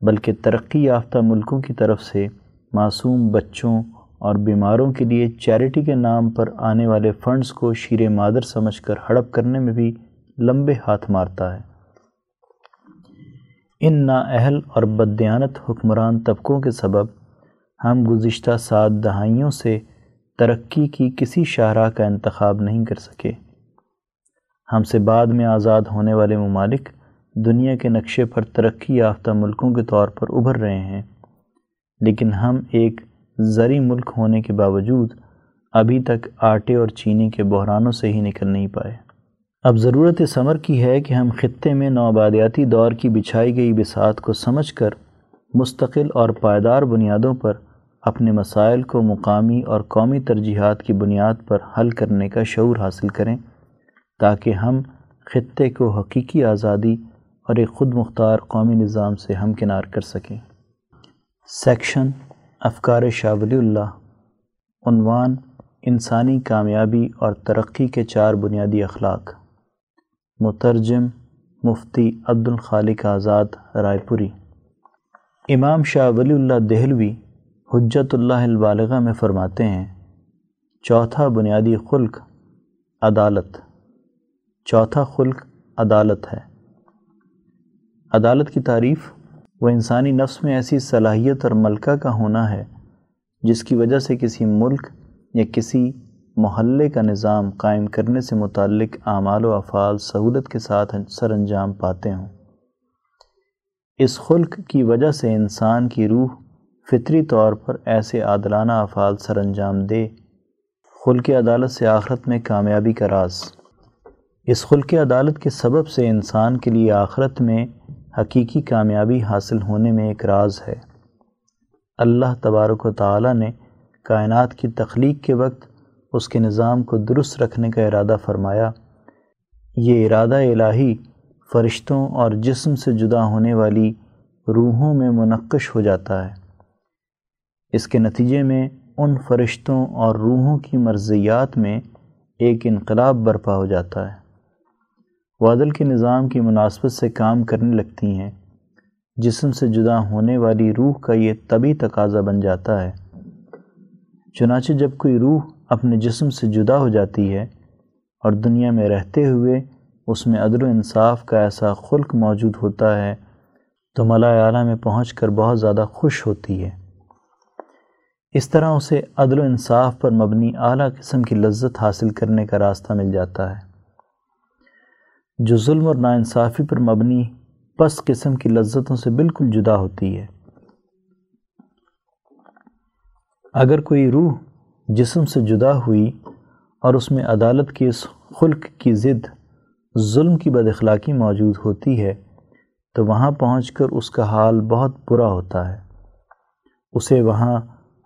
بلکہ ترقی یافتہ ملکوں کی طرف سے معصوم بچوں اور بیماروں کے لیے چیریٹی کے نام پر آنے والے فنڈز کو شیر مادر سمجھ کر ہڑپ کرنے میں بھی لمبے ہاتھ مارتا ہے۔ ان نااہل اور بدیانت حکمران طبقوں کے سبب ہم گزشتہ سات دہائیوں سے ترقی کی کسی شاہراہ کا انتخاب نہیں کر سکے۔ ہم سے بعد میں آزاد ہونے والے ممالک دنیا کے نقشے پر ترقی یافتہ ملکوں کے طور پر ابھر رہے ہیں، لیکن ہم ایک زرعی ملک ہونے کے باوجود ابھی تک آٹے اور چینی کے بحرانوں سے ہی نکل نہیں پائے۔ اب ضرورت ثمر کی ہے کہ ہم خطے میں نوآبادیاتی دور کی بچھائی گئی بساط کو سمجھ کر مستقل اور پائیدار بنیادوں پر اپنے مسائل کو مقامی اور قومی ترجیحات کی بنیاد پر حل کرنے کا شعور حاصل کریں تاکہ ہم خطے کو حقیقی آزادی اور ایک خود مختار قومی نظام سے ہمکنار کر سکیں۔ سیکشن افکار شاہ ولی اللہ، عنوان انسانی کامیابی اور ترقی کے چار بنیادی اخلاق۔ مترجم مفتی عبد الخالق آزاد، رائے پوری۔ امام شاہ ولی اللہ دہلوی حجت اللہ البالغہ میں فرماتے ہیں، چوتھا بنیادی خلق عدالت۔ چوتھا خلق عدالت ہے۔ عدالت کی تعریف وہ انسانی نفس میں ایسی صلاحیت اور ملکہ کا ہونا ہے، جس کی وجہ سے کسی ملک یا کسی محلے کا نظام قائم کرنے سے متعلق اعمال و افعال سہولت کے ساتھ سر انجام پاتے ہوں۔ اس خلق کی وجہ سے انسان کی روح فطری طور پر ایسے عادلانہ افعال سر انجام دے، خلق عدالت سے آخرت میں کامیابی کا راز۔ اس خلق عدالت کے سبب سے انسان کے لیے آخرت میں حقیقی کامیابی حاصل ہونے میں ایک راز ہے۔ اللہ تبارک و تعالی نے کائنات کی تخلیق کے وقت اس کے نظام کو درست رکھنے کا ارادہ فرمایا۔ یہ ارادہ الہی فرشتوں اور جسم سے جدا ہونے والی روحوں میں منقش ہو جاتا ہے۔ اس کے نتیجے میں ان فرشتوں اور روحوں کی مرضیات میں ایک انقلاب برپا ہو جاتا ہے۔ وہ عدل کے نظام کی مناسبت سے کام کرنے لگتی ہیں۔ جسم سے جدا ہونے والی روح کا یہ طبی تقاضا بن جاتا ہے۔ چنانچہ جب کوئی روح اپنے جسم سے جدا ہو جاتی ہے اور دنیا میں رہتے ہوئے اس میں عدل و انصاف کا ایسا خلق موجود ہوتا ہے تو ملا اعلیٰ میں پہنچ کر بہت زیادہ خوش ہوتی ہے۔ اس طرح اسے عدل و انصاف پر مبنی اعلیٰ قسم کی لذت حاصل کرنے کا راستہ مل جاتا ہے۔ جو ظلم اور ناانصافی پر مبنی پس قسم کی لذتوں سے بالکل جدا ہوتی ہے۔ اگر کوئی روح جسم سے جدا ہوئی اور اس میں عدالت کی اس خلق کی ضد ظلم کی بد اخلاقی موجود ہوتی ہے، تو وہاں پہنچ کر اس کا حال بہت برا ہوتا ہے۔ اسے وہاں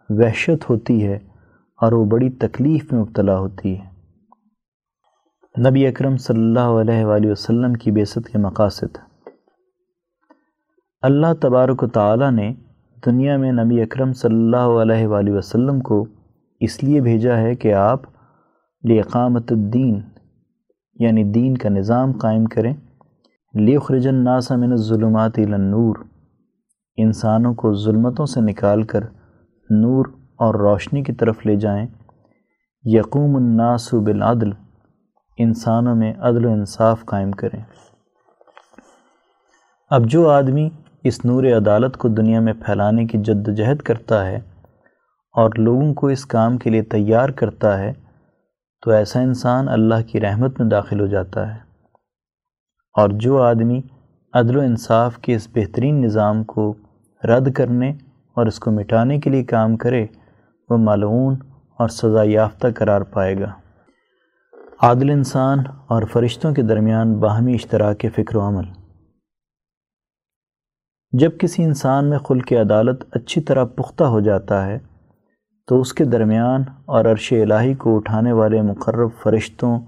وحشت ہوتی ہے اور وہ بڑی تکلیف میں مبتلا ہوتی ہے۔ نبی اکرم صلی اللہ علیہ وآلہ وسلم کی بیست کے مقاصد۔ اللہ تبارک و تعالی نے دنیا میں نبی اکرم صلی اللہ علیہ وآلہ وسلم کو اس لیے بھیجا ہے کہ آپ لیقامت الدین یعنی دین کا نظام قائم کریں۔ لیخرج الناس من الظلمات الى النور۔ انسانوں کو ظلمتوں سے نکال کر نور اور روشنی کی طرف لے جائیں۔ یقوم الناس بالعدل۔ انسانوں میں عدل و انصاف قائم کریں۔ اب جو آدمی اس نور عدالت کو دنیا میں پھیلانے کی جد جہد کرتا ہے اور لوگوں کو اس کام کے لیے تیار کرتا ہے، تو ایسا انسان اللہ کی رحمت میں داخل ہو جاتا ہے۔ اور جو آدمی عدل و انصاف کے اس بہترین نظام کو رد کرنے اور اس کو مٹانے کے لیے کام کرے، وہ معلوم اور سزا یافتہ قرار پائے گا۔ عادل انسان اور فرشتوں کے درمیان باہمی اشتراک فکر و عمل۔ جب کسی انسان میں خلق عدالت اچھی طرح پختہ ہو جاتا ہے، تو اس کے درمیان اور عرش الہی کو اٹھانے والے مقرب فرشتوں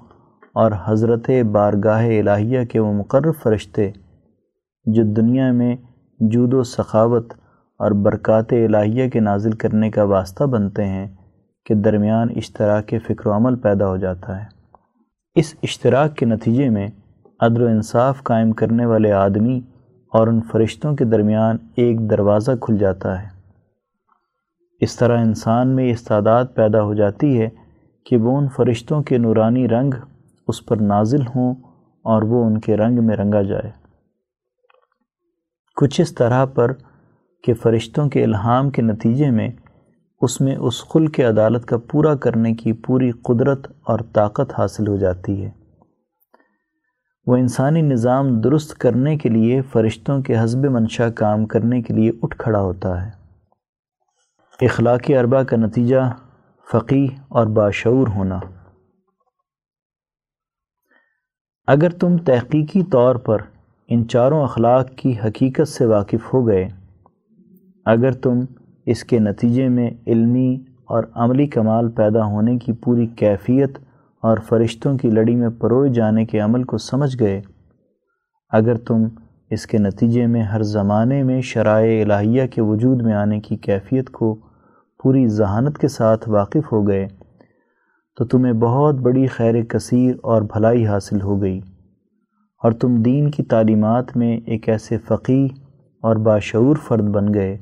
اور حضرت بارگاہ الہیہ کے وہ مقرب فرشتے جو دنیا میں جود و سخاوت اور برکات الہیہ کے نازل کرنے کا واسطہ بنتے ہیں کہ درمیان اشتراک فکر و عمل پیدا ہو جاتا ہے۔ اس اشتراک کے نتیجے میں عدل و انصاف قائم کرنے والے آدمی اور ان فرشتوں کے درمیان ایک دروازہ کھل جاتا ہے۔ اس طرح انسان میں استعداد پیدا ہو جاتی ہے کہ وہ ان فرشتوں کے نورانی رنگ اس پر نازل ہوں اور وہ ان کے رنگ میں رنگا جائے۔ کچھ اس طرح پر کہ فرشتوں کے الہام کے نتیجے میں اس میں اس خل کے عدالت کا پورا کرنے کی پوری قدرت اور طاقت حاصل ہو جاتی ہے۔ وہ انسانی نظام درست کرنے کے لیے فرشتوں کے حزب منشا کام کرنے کے لیے اٹھ کھڑا ہوتا ہے۔ اخلاقی اربا کا نتیجہ فقی اور باشعور ہونا۔ اگر تم تحقیقی طور پر ان چاروں اخلاق کی حقیقت سے واقف ہو گئے، اگر تم اس کے نتیجے میں علمی اور عملی کمال پیدا ہونے کی پوری کیفیت اور فرشتوں کی لڑی میں پروئے جانے کے عمل کو سمجھ گئے۔ اگر تم اس کے نتیجے میں ہر زمانے میں شرائع الہیہ کے وجود میں آنے کی کیفیت کو پوری ذہانت کے ساتھ واقف ہو گئے، تو تمہیں بہت بڑی خیر کثیر اور بھلائی حاصل ہو گئی۔ اور تم دین کی تعلیمات میں ایک ایسے فقی اور باشعور فرد بن گئے۔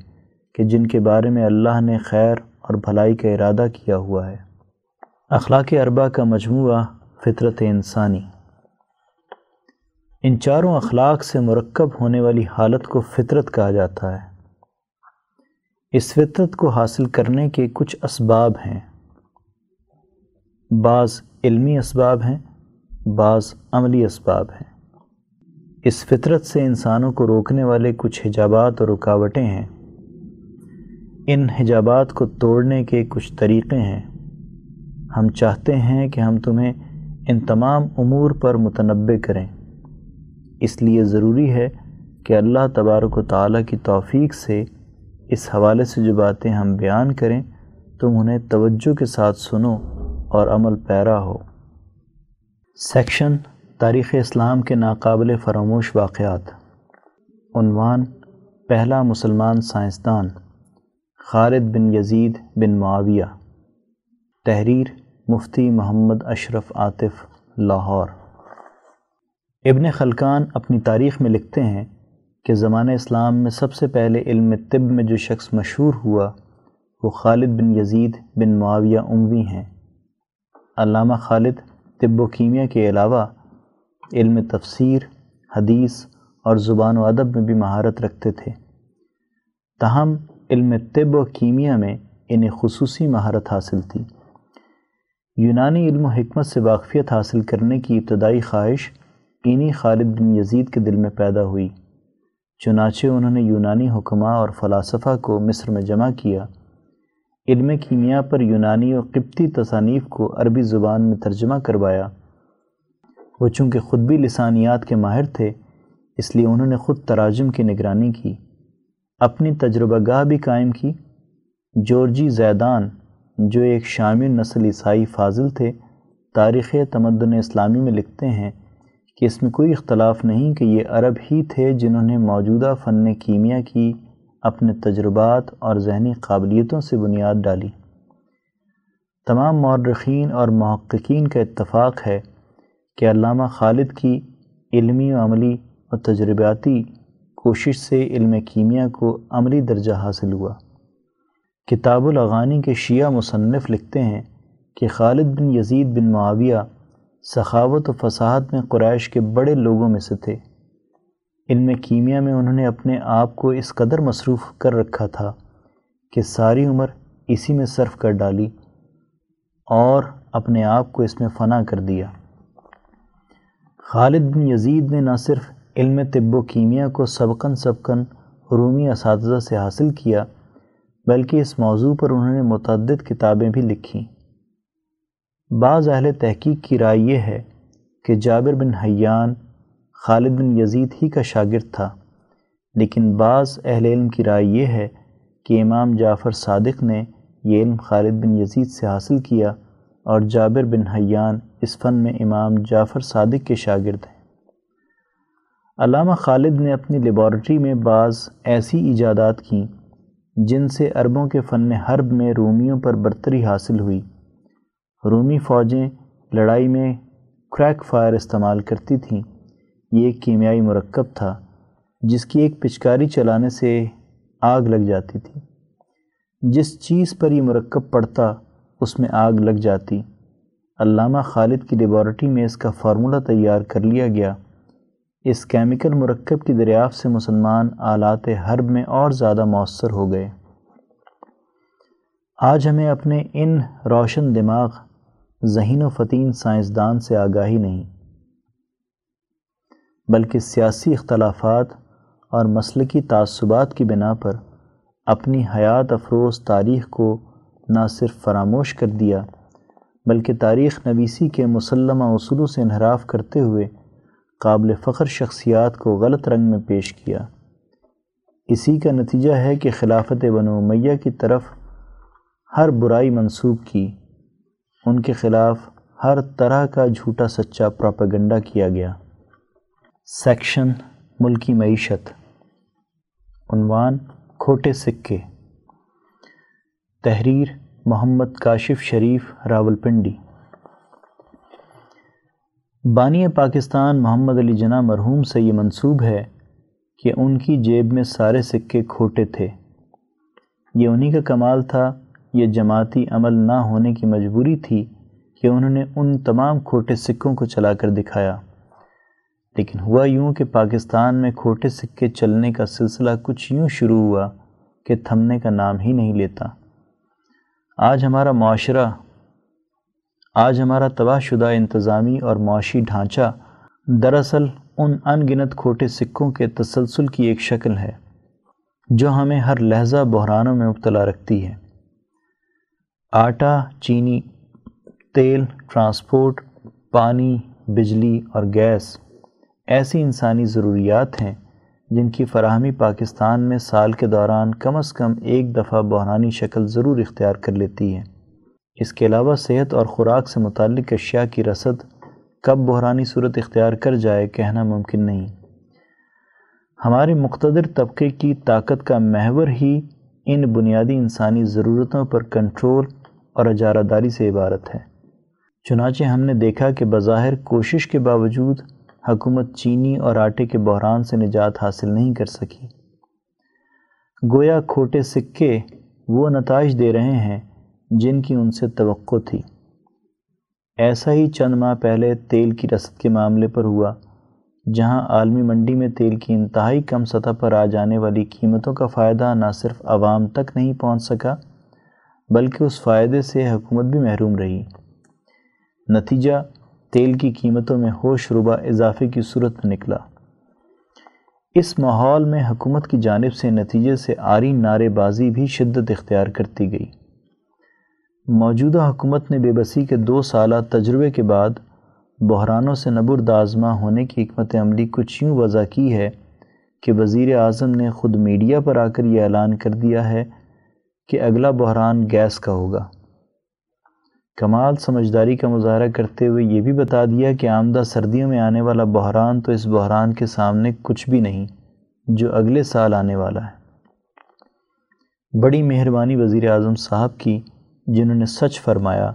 کہ جن کے بارے میں اللہ نے خیر اور بھلائی کا ارادہ کیا ہوا ہے۔ اخلاق اربا کا مجموعہ فطرت انسانی۔ ان چاروں اخلاق سے مرکب ہونے والی حالت کو فطرت کہا جاتا ہے۔ اس فطرت کو حاصل کرنے کے کچھ اسباب ہیں۔ بعض علمی اسباب ہیں، بعض عملی اسباب ہیں۔ اس فطرت سے انسانوں کو روکنے والے کچھ حجابات اور رکاوٹیں ہیں۔ ان حجابات کو توڑنے کے کچھ طریقے ہیں۔ ہم چاہتے ہیں کہ ہم تمہیں ان تمام امور پر متنبع کریں۔ اس لیے ضروری ہے کہ اللہ تبارک و تعالیٰ کی توفیق سے اس حوالے سے جو باتیں ہم بیان کریں، تم انہیں توجہ کے ساتھ سنو اور عمل پیرا ہو۔ سیکشن تاریخ اسلام کے ناقابل فراموش واقعات۔ عنوان پہلا مسلمان سائنسدان۔ خالد بن یزید بن معاویہ۔ تحریر مفتی محمد اشرف عاطف، لاہور۔ ابن خلقان اپنی تاریخ میں لکھتے ہیں کہ زمانہ اسلام میں سب سے پہلے علم طب میں جو شخص مشہور ہوا، وہ خالد بن یزید بن معاویہ اموی ہیں۔ علامہ خالد طب و کیمیا کے علاوہ علم تفسیر، حدیث اور زبان و ادب میں بھی مہارت رکھتے تھے۔ تاہم علم طب و کیمیا میں انہیں خصوصی مہارت حاصل تھی۔ یونانی علم و حکمت سے واقفیت حاصل کرنے کی ابتدائی خواہش انہی خالد بن یزید کے دل میں پیدا ہوئی۔ چنانچہ انہوں نے یونانی حکمہ اور فلاسفہ کو مصر میں جمع کیا۔ علم کیمیا پر یونانی و قبطی تصانیف کو عربی زبان میں ترجمہ کروایا۔ وہ چونکہ خود بھی لسانیات کے ماہر تھے، اس لیے انہوں نے خود تراجم کی نگرانی کی۔ اپنی تجربہ گاہ بھی قائم کی۔ جورجی زیدان، جو ایک شامل نسل عیسائی فاضل تھے، تاریخ تمدن اسلامی میں لکھتے ہیں کہ اس میں کوئی اختلاف نہیں کہ یہ عرب ہی تھے جنہوں نے موجودہ فن کیمیا کی اپنے تجربات اور ذہنی قابلیتوں سے بنیاد ڈالی۔ تمام مورخین اور محققین کا اتفاق ہے کہ علامہ خالد کی علمی و عملی و تجرباتی کوشش سے علم کیمیا کو عملی درجہ حاصل ہوا۔ کتاب الاغانی کے شیعہ مصنف لکھتے ہیں کہ خالد بن یزید بن معاویہ سخاوت و فصاحت میں قریش کے بڑے لوگوں میں سے تھے۔ علم کیمیا میں انہوں نے اپنے آپ کو اس قدر مصروف کر رکھا تھا کہ ساری عمر اسی میں صرف کر ڈالی اور اپنے آپ کو اس میں فنا کر دیا۔ خالد بن یزید نے نہ صرف علم طب و کیمیا کو سبقن سبقن رومی اساتذہ سے حاصل کیا، بلکہ اس موضوع پر انہوں نے متعدد کتابیں بھی لکھیں۔ بعض اہل تحقیق کی رائے یہ ہے کہ جابر بن حیان، خالد بن یزید ہی کا شاگرد تھا، لیکن بعض اہل علم کی رائے یہ ہے کہ امام جعفر صادق نے یہ علم خالد بن یزید سے حاصل کیا اور جابر بن حیان اس فن میں امام جعفر صادق کے شاگرد ہیں۔ علامہ خالد نے اپنی لیبارٹری میں بعض ایسی ایجادات کیں جن سے عربوں کے فن حرب میں رومیوں پر برتری حاصل ہوئی۔ رومی فوجیں لڑائی میں کریک فائر استعمال کرتی تھیں۔ یہ ایک کیمیائی مرکب تھا جس کی ایک پچکاری چلانے سے آگ لگ جاتی تھی۔ جس چیز پر یہ مرکب پڑتا اس میں آگ لگ جاتی۔ علامہ خالد کی لیبارٹری میں اس کا فارمولہ تیار کر لیا گیا۔ اس کیمیکل مرکب کی دریافت سے مسلمان آلات حرب میں اور زیادہ مؤثر ہو گئے۔ آج ہمیں اپنے ان روشن دماغ، ذہین و فتین سائنسدان سے آگاہی نہیں، بلکہ سیاسی اختلافات اور مسلکی تعصبات کی بنا پر اپنی حیات افروز تاریخ کو نہ صرف فراموش کر دیا، بلکہ تاریخ نویسی کے مسلمہ اصولوں سے انحراف کرتے ہوئے قابل فخر شخصیات کو غلط رنگ میں پیش کیا۔ اسی کا نتیجہ ہے کہ خلافت بنو میہ کی طرف ہر برائی منسوب کی۔ ان کے خلاف ہر طرح کا جھوٹا سچا پراپیگنڈا کیا گیا۔ سیکشن ملکی معیشت۔ عنوان کھوٹے سکے۔ تحریر محمد کاشف شریف راول پنڈی بانی پاکستان محمد علی جناح مرحوم سے یہ منصوب ہے کہ ان کی جیب میں سارے سکے کھوٹے تھے۔ یہ انہی کا کمال تھا، یہ جماعتی عمل نہ ہونے کی مجبوری تھی کہ انہوں نے ان تمام کھوٹے سکوں کو چلا کر دکھایا۔ لیکن ہوا یوں کہ پاکستان میں کھوٹے سکے چلنے کا سلسلہ کچھ یوں شروع ہوا کہ تھمنے کا نام ہی نہیں لیتا۔ آج ہمارا معاشرہ آج ہمارا تباہ شدہ انتظامی اور معاشی ڈھانچہ دراصل ان ان گنت کھوٹے سکوں کے تسلسل کی ایک شکل ہے، جو ہمیں ہر لہجہ بحرانوں میں مبتلا رکھتی ہے۔ آٹا، چینی، تیل، ٹرانسپورٹ، پانی، بجلی اور گیس ایسی انسانی ضروریات ہیں جن کی فراہمی پاکستان میں سال کے دوران کم از کم ایک دفعہ بحرانی شکل ضرور اختیار کر لیتی ہے۔ اس کے علاوہ صحت اور خوراک سے متعلق اشیاء کی رسد کب بحرانی صورت اختیار کر جائے کہنا ممکن نہیں۔ ہمارے مقتدر طبقے کی طاقت کا محور ہی ان بنیادی انسانی ضرورتوں پر کنٹرول اور اجارہ داری سے عبارت ہے۔ چنانچہ ہم نے دیکھا کہ بظاہر کوشش کے باوجود حکومت چینی اور آٹے کے بحران سے نجات حاصل نہیں کر سکی۔ گویا کھوٹے سکے وہ نتائج دے رہے ہیں جن کی ان سے توقع تھی۔ ایسا ہی چند ماہ پہلے تیل کی رسد کے معاملے پر ہوا، جہاں عالمی منڈی میں تیل کی انتہائی کم سطح پر آ جانے والی قیمتوں کا فائدہ نہ صرف عوام تک نہیں پہنچ سکا، بلکہ اس فائدے سے حکومت بھی محروم رہی۔ نتیجہ، تیل کی قیمتوں میں ہوش ربا اضافے کی صورت میں نکلا۔ اس ماحول میں حکومت کی جانب سے نتیجے سے آری نعرے بازی بھی شدت اختیار کرتی گئی۔ موجودہ حکومت نے بے بسی کے دو سالہ تجربے کے بعد بحرانوں سے نبر دازمہ ہونے کی حکمت عملی کچھ یوں وضع کی ہے کہ وزیر اعظم نے خود میڈیا پر آ کر یہ اعلان کر دیا ہے کہ اگلا بحران گیس کا ہوگا۔ کمال سمجھداری کا مظاہرہ کرتے ہوئے یہ بھی بتا دیا کہ آمدہ سردیوں میں آنے والا بحران تو اس بحران کے سامنے کچھ بھی نہیں، جو اگلے سال آنے والا ہے۔ بڑی مہربانی وزیر اعظم صاحب کی جنہوں نے سچ فرمایا،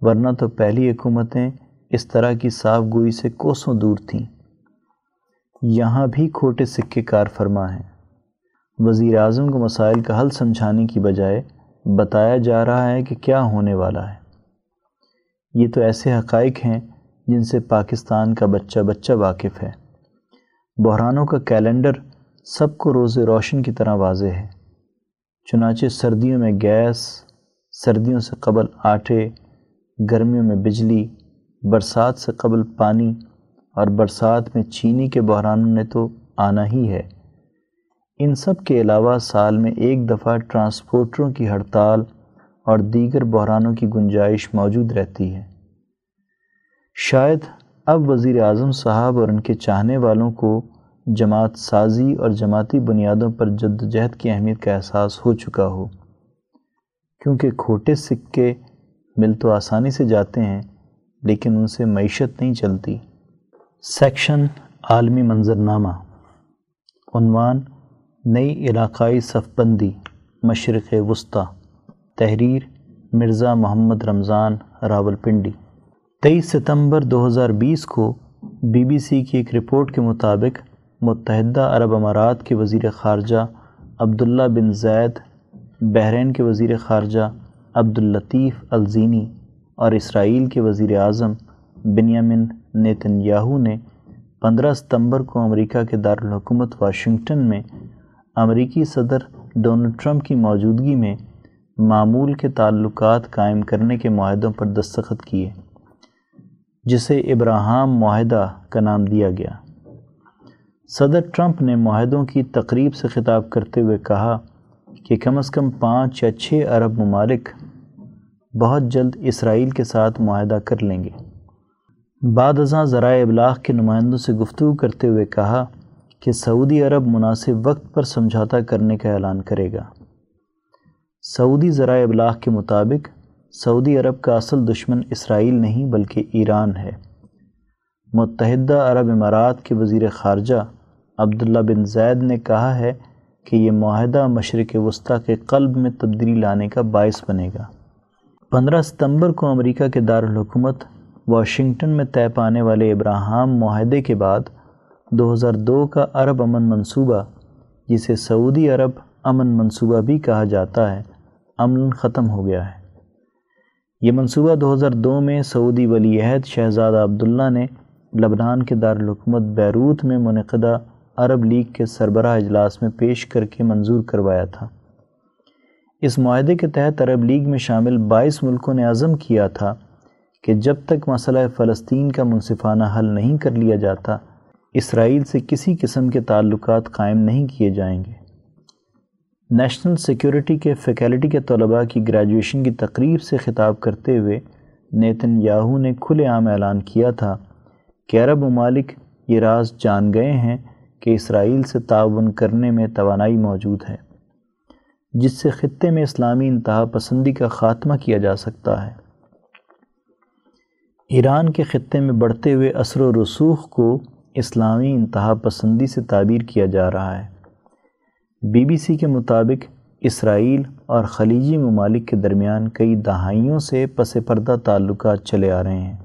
ورنہ تو پہلی حکومتیں اس طرح کی صاف گوئی سے کوسوں دور تھیں۔ یہاں بھی کھوٹے سکے کار فرما ہیں۔ وزیر اعظم کو مسائل کا حل سمجھانے کی بجائے بتایا جا رہا ہے کہ کیا ہونے والا ہے۔ یہ تو ایسے حقائق ہیں جن سے پاکستان کا بچہ بچہ واقف ہے۔ بحرانوں کا کیلنڈر سب کو روز روشن کی طرح واضح ہے۔ چنانچہ سردیوں میں گیس سردیوں سے قبل آٹے، گرمیوں میں بجلی، برسات سے قبل پانی اور برسات میں چینی کے بحرانوں نے تو آنا ہی ہے۔ ان سب کے علاوہ سال میں ایک دفعہ ٹرانسپورٹروں کی ہڑتال اور دیگر بحرانوں کی گنجائش موجود رہتی ہے۔ شاید اب وزیر اعظم صاحب اور ان کے چاہنے والوں کو جماعت سازی اور جماعتی بنیادوں پر جد جہد کی اہمیت کا احساس ہو چکا ہو۔ کیونکہ کھوٹے سکے مل تو آسانی سے جاتے ہیں، لیکن ان سے معیشت نہیں چلتی۔ سیکشن عالمی منظرنامہ۔ عنوان نئی علاقائی صف بندی مشرق وسطی۔ تحریر مرزا محمد رمضان راول پنڈی تیئیس ستمبر دو ہزار بیس کو بی بی سی کی ایک رپورٹ کے مطابق متحدہ عرب امارات کے وزیر خارجہ عبداللہ بن زید بحرین کے وزیر خارجہ عبداللطیف الزینی اور اسرائیل کے وزیر اعظم بنیامن نیتن یاہو نے پندرہ ستمبر کو امریکہ کے دارالحکومت واشنگٹن میں امریکی صدر ڈونلڈ ٹرمپ کی موجودگی میں معمول کے تعلقات قائم کرنے کے معاہدوں پر دستخط کیے، جسے ابراہم معاہدہ کا نام دیا گیا۔ صدر ٹرمپ نے معاہدوں کی تقریب سے خطاب کرتے ہوئے کہا کہ کم از کم پانچ یا چھ ارب ممالک بہت جلد اسرائیل کے ساتھ معاہدہ کر لیں گے۔ بعد ازاں ذرائع ابلاغ کے نمائندوں سے گفتگو کرتے ہوئے کہا کہ سعودی عرب مناسب وقت پر سمجھوتا کرنے کا اعلان کرے گا۔ سعودی ذرائع ابلاغ کے مطابق سعودی عرب کا اصل دشمن اسرائیل نہیں بلکہ ایران ہے۔ متحدہ عرب امارات کے وزیر خارجہ عبداللہ بن زید نے کہا ہے کہ یہ معاہدہ مشرق وسطی کے قلب میں تبدیلی لانے کا باعث بنے گا۔ پندرہ ستمبر کو امریکہ کے دارالحکومت واشنگٹن میں طے پانے والے ابراہم معاہدے کے بعد دو ہزار دو کا عرب امن منصوبہ، جسے سعودی عرب امن منصوبہ بھی کہا جاتا ہے امن ختم ہو گیا ہے۔ یہ منصوبہ دو ہزار دو میں سعودی ولی عہد شہزادہ عبداللہ نے لبنان کے دارالحکومت بیروت میں منعقدہ عرب لیگ کے سربراہ اجلاس میں پیش کر کے منظور کروایا تھا۔ اس معاہدے کے تحت عرب لیگ میں شامل بائیس ملکوں نے عزم کیا تھا کہ جب تک مسئلہ فلسطین کا منصفانہ حل نہیں کر لیا جاتا، اسرائیل سے کسی قسم کے تعلقات قائم نہیں کیے جائیں گے۔ نیشنل سیکیورٹی کے فیکلٹی کے طلباء کی گریجویشن کی تقریب سے خطاب کرتے ہوئے نیتن یاہو نے کھلے عام اعلان کیا تھا کہ عرب ممالک یہ راز جان گئے ہیں کہ اسرائیل سے تعاون کرنے میں توانائی موجود ہے، جس سے خطے میں اسلامی انتہا پسندی کا خاتمہ کیا جا سکتا ہے۔ ایران کے خطے میں بڑھتے ہوئے اثر و رسوخ کو اسلامی انتہا پسندی سے تعبیر کیا جا رہا ہے۔ بی بی سی کے مطابق اسرائیل اور خلیجی ممالک کے درمیان کئی دہائیوں سے پس پردہ تعلقات چلے آ رہے ہیں۔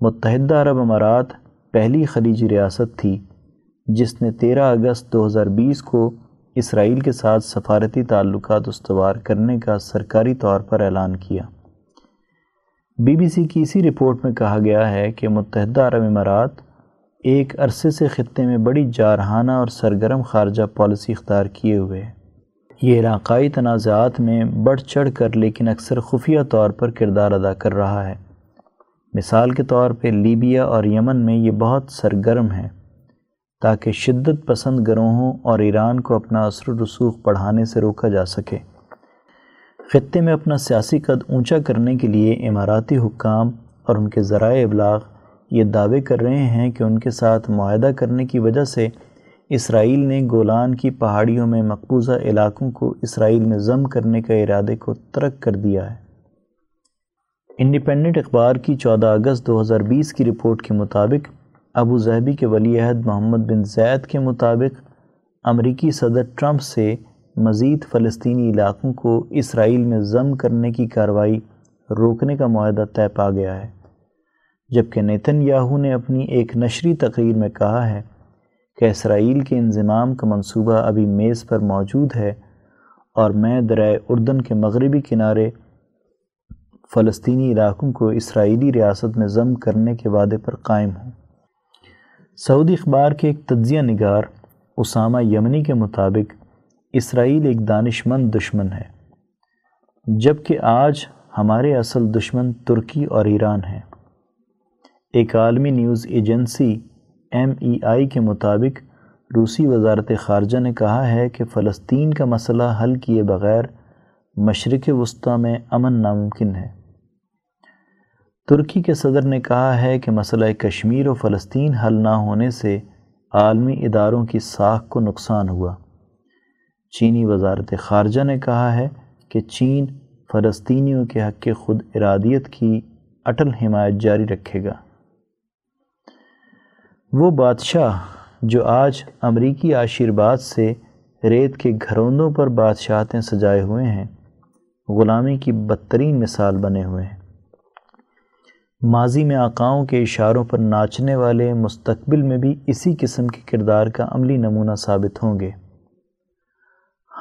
متحدہ عرب امارات پہلی خلیجی ریاست تھی۔ جس نے تیرہ اگست دو ہزار بیس کو اسرائیل کے ساتھ سفارتی تعلقات استوار کرنے کا سرکاری طور پر اعلان کیا۔ بی بی سی کی اسی رپورٹ میں کہا گیا ہے کہ متحدہ عرب امارات ایک عرصے سے خطے میں بڑی جارحانہ اور سرگرم خارجہ پالیسی اختیار کیے ہوئے یہ علاقائی تنازعات میں بڑھ چڑھ کر لیکن اکثر خفیہ طور پر کردار ادا کر رہا ہے۔ مثال کے طور پہ لیبیا اور یمن میں یہ بہت سرگرم ہے تاکہ شدت پسند گروہوں اور ایران کو اپنا اثر و رسوخ بڑھانے سے روکا جا سکے۔ خطے میں اپنا سیاسی قد اونچا کرنے کے لیے اماراتی حکام اور ان کے ذرائع ابلاغ یہ دعوے کر رہے ہیں کہ ان کے ساتھ معاہدہ کرنے کی وجہ سے اسرائیل نے گولان کی پہاڑیوں میں مقبوضہ علاقوں کو اسرائیل میں ضم کرنے کے ارادے کو ترک کر دیا ہے۔ انڈیپینڈنٹ اخبار کی چودہ اگست دو ہزار بیس کی رپورٹ کے مطابق ابو ظہبی کے ولی عہد محمد بن زید کے مطابق امریکی صدر ٹرمپ سے مزید فلسطینی علاقوں کو اسرائیل میں ضم کرنے کی کارروائی روکنے کا معاہدہ طے پا گیا ہے۔ جبکہ نیتن یاہو نے اپنی ایک نشری تقریر میں کہا ہے کہ اسرائیل کے انضمام کا منصوبہ ابھی میز پر موجود ہے اور میں درائے اردن کے مغربی کنارے فلسطینی علاقوں کو اسرائیلی ریاست میں ضم کرنے کے وعدے پر قائم ہوں۔ سعودی اخبار کے ایک تجزیہ نگار، اسامہ یمنی کے مطابق، اسرائیل ایک دانش مند دشمن ہے۔ جبکہ آج ہمارے اصل دشمن ترکی اور ایران ہیں۔ ایک عالمی news agency M E I کے مطابق، روسی وزارت خارجہ نے کہا ہے کہ فلسطین کا مسئلہ حل کیے بغیر مشرق وسطی میں امن ناممکن ہے۔ ترکی کے صدر نے کہا ہے کہ مسئلہ کشمیر و فلسطین حل نہ ہونے سے عالمی اداروں کی ساکھ کو نقصان ہوا۔ چینی وزارت خارجہ نے کہا ہے کہ چین فلسطینیوں کے حق کے خود ارادیت کی اٹل حمایت جاری رکھے گا۔ وہ بادشاہ جو آج امریکی آشیرواد سے ریت کے گھروندوں پر بادشاہتیں سجائے ہوئے ہیں، غلامی کی بدترین مثال بنے ہوئے ہیں۔ ماضی میں آقاؤں کے اشاروں پر ناچنے والے مستقبل میں بھی اسی قسم کے کردار کا عملی نمونہ ثابت ہوں گے۔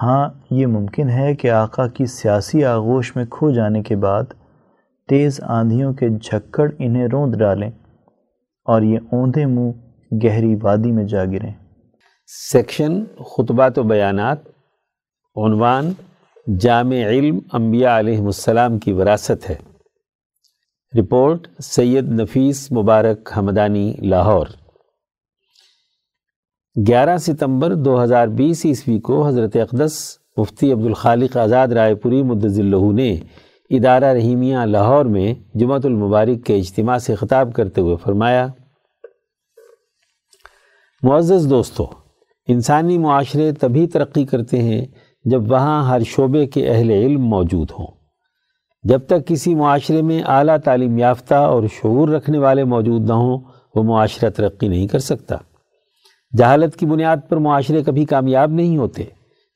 ہاں یہ ممکن ہے کہ آقا کی سیاسی آغوش میں کھو جانے کے بعد تیز آندھیوں کے جھکڑ انہیں روند ڈالیں اور یہ اوندھے منہ گہری وادی میں جا گریں۔ سیکشن، خطبات و بیانات، عنوان، جامع علم انبیاء علیہ السلام کی وراثت ہے۔ رپورٹ سید نفیس مبارک حمدانی لاہور۔ گیارہ ستمبر دو ہزار بیس عیسوی کو حضرت اقدس مفتی عبدالخالق آزاد رائے پوری مدض اللہ نے ادارہ رحیمیہ لاہور میں جمعۃ المبارک کے اجتماع سے خطاب کرتے ہوئے فرمایا، معزز دوستو، انسانی معاشرے تبھی ترقی کرتے ہیں جب وہاں ہر شعبے کے اہل علم موجود ہوں۔ جب تک کسی معاشرے میں اعلیٰ تعلیم یافتہ اور شعور رکھنے والے موجود نہ ہوں، وہ معاشرہ ترقی نہیں کر سکتا۔ جہالت کی بنیاد پر معاشرے کبھی کامیاب نہیں ہوتے۔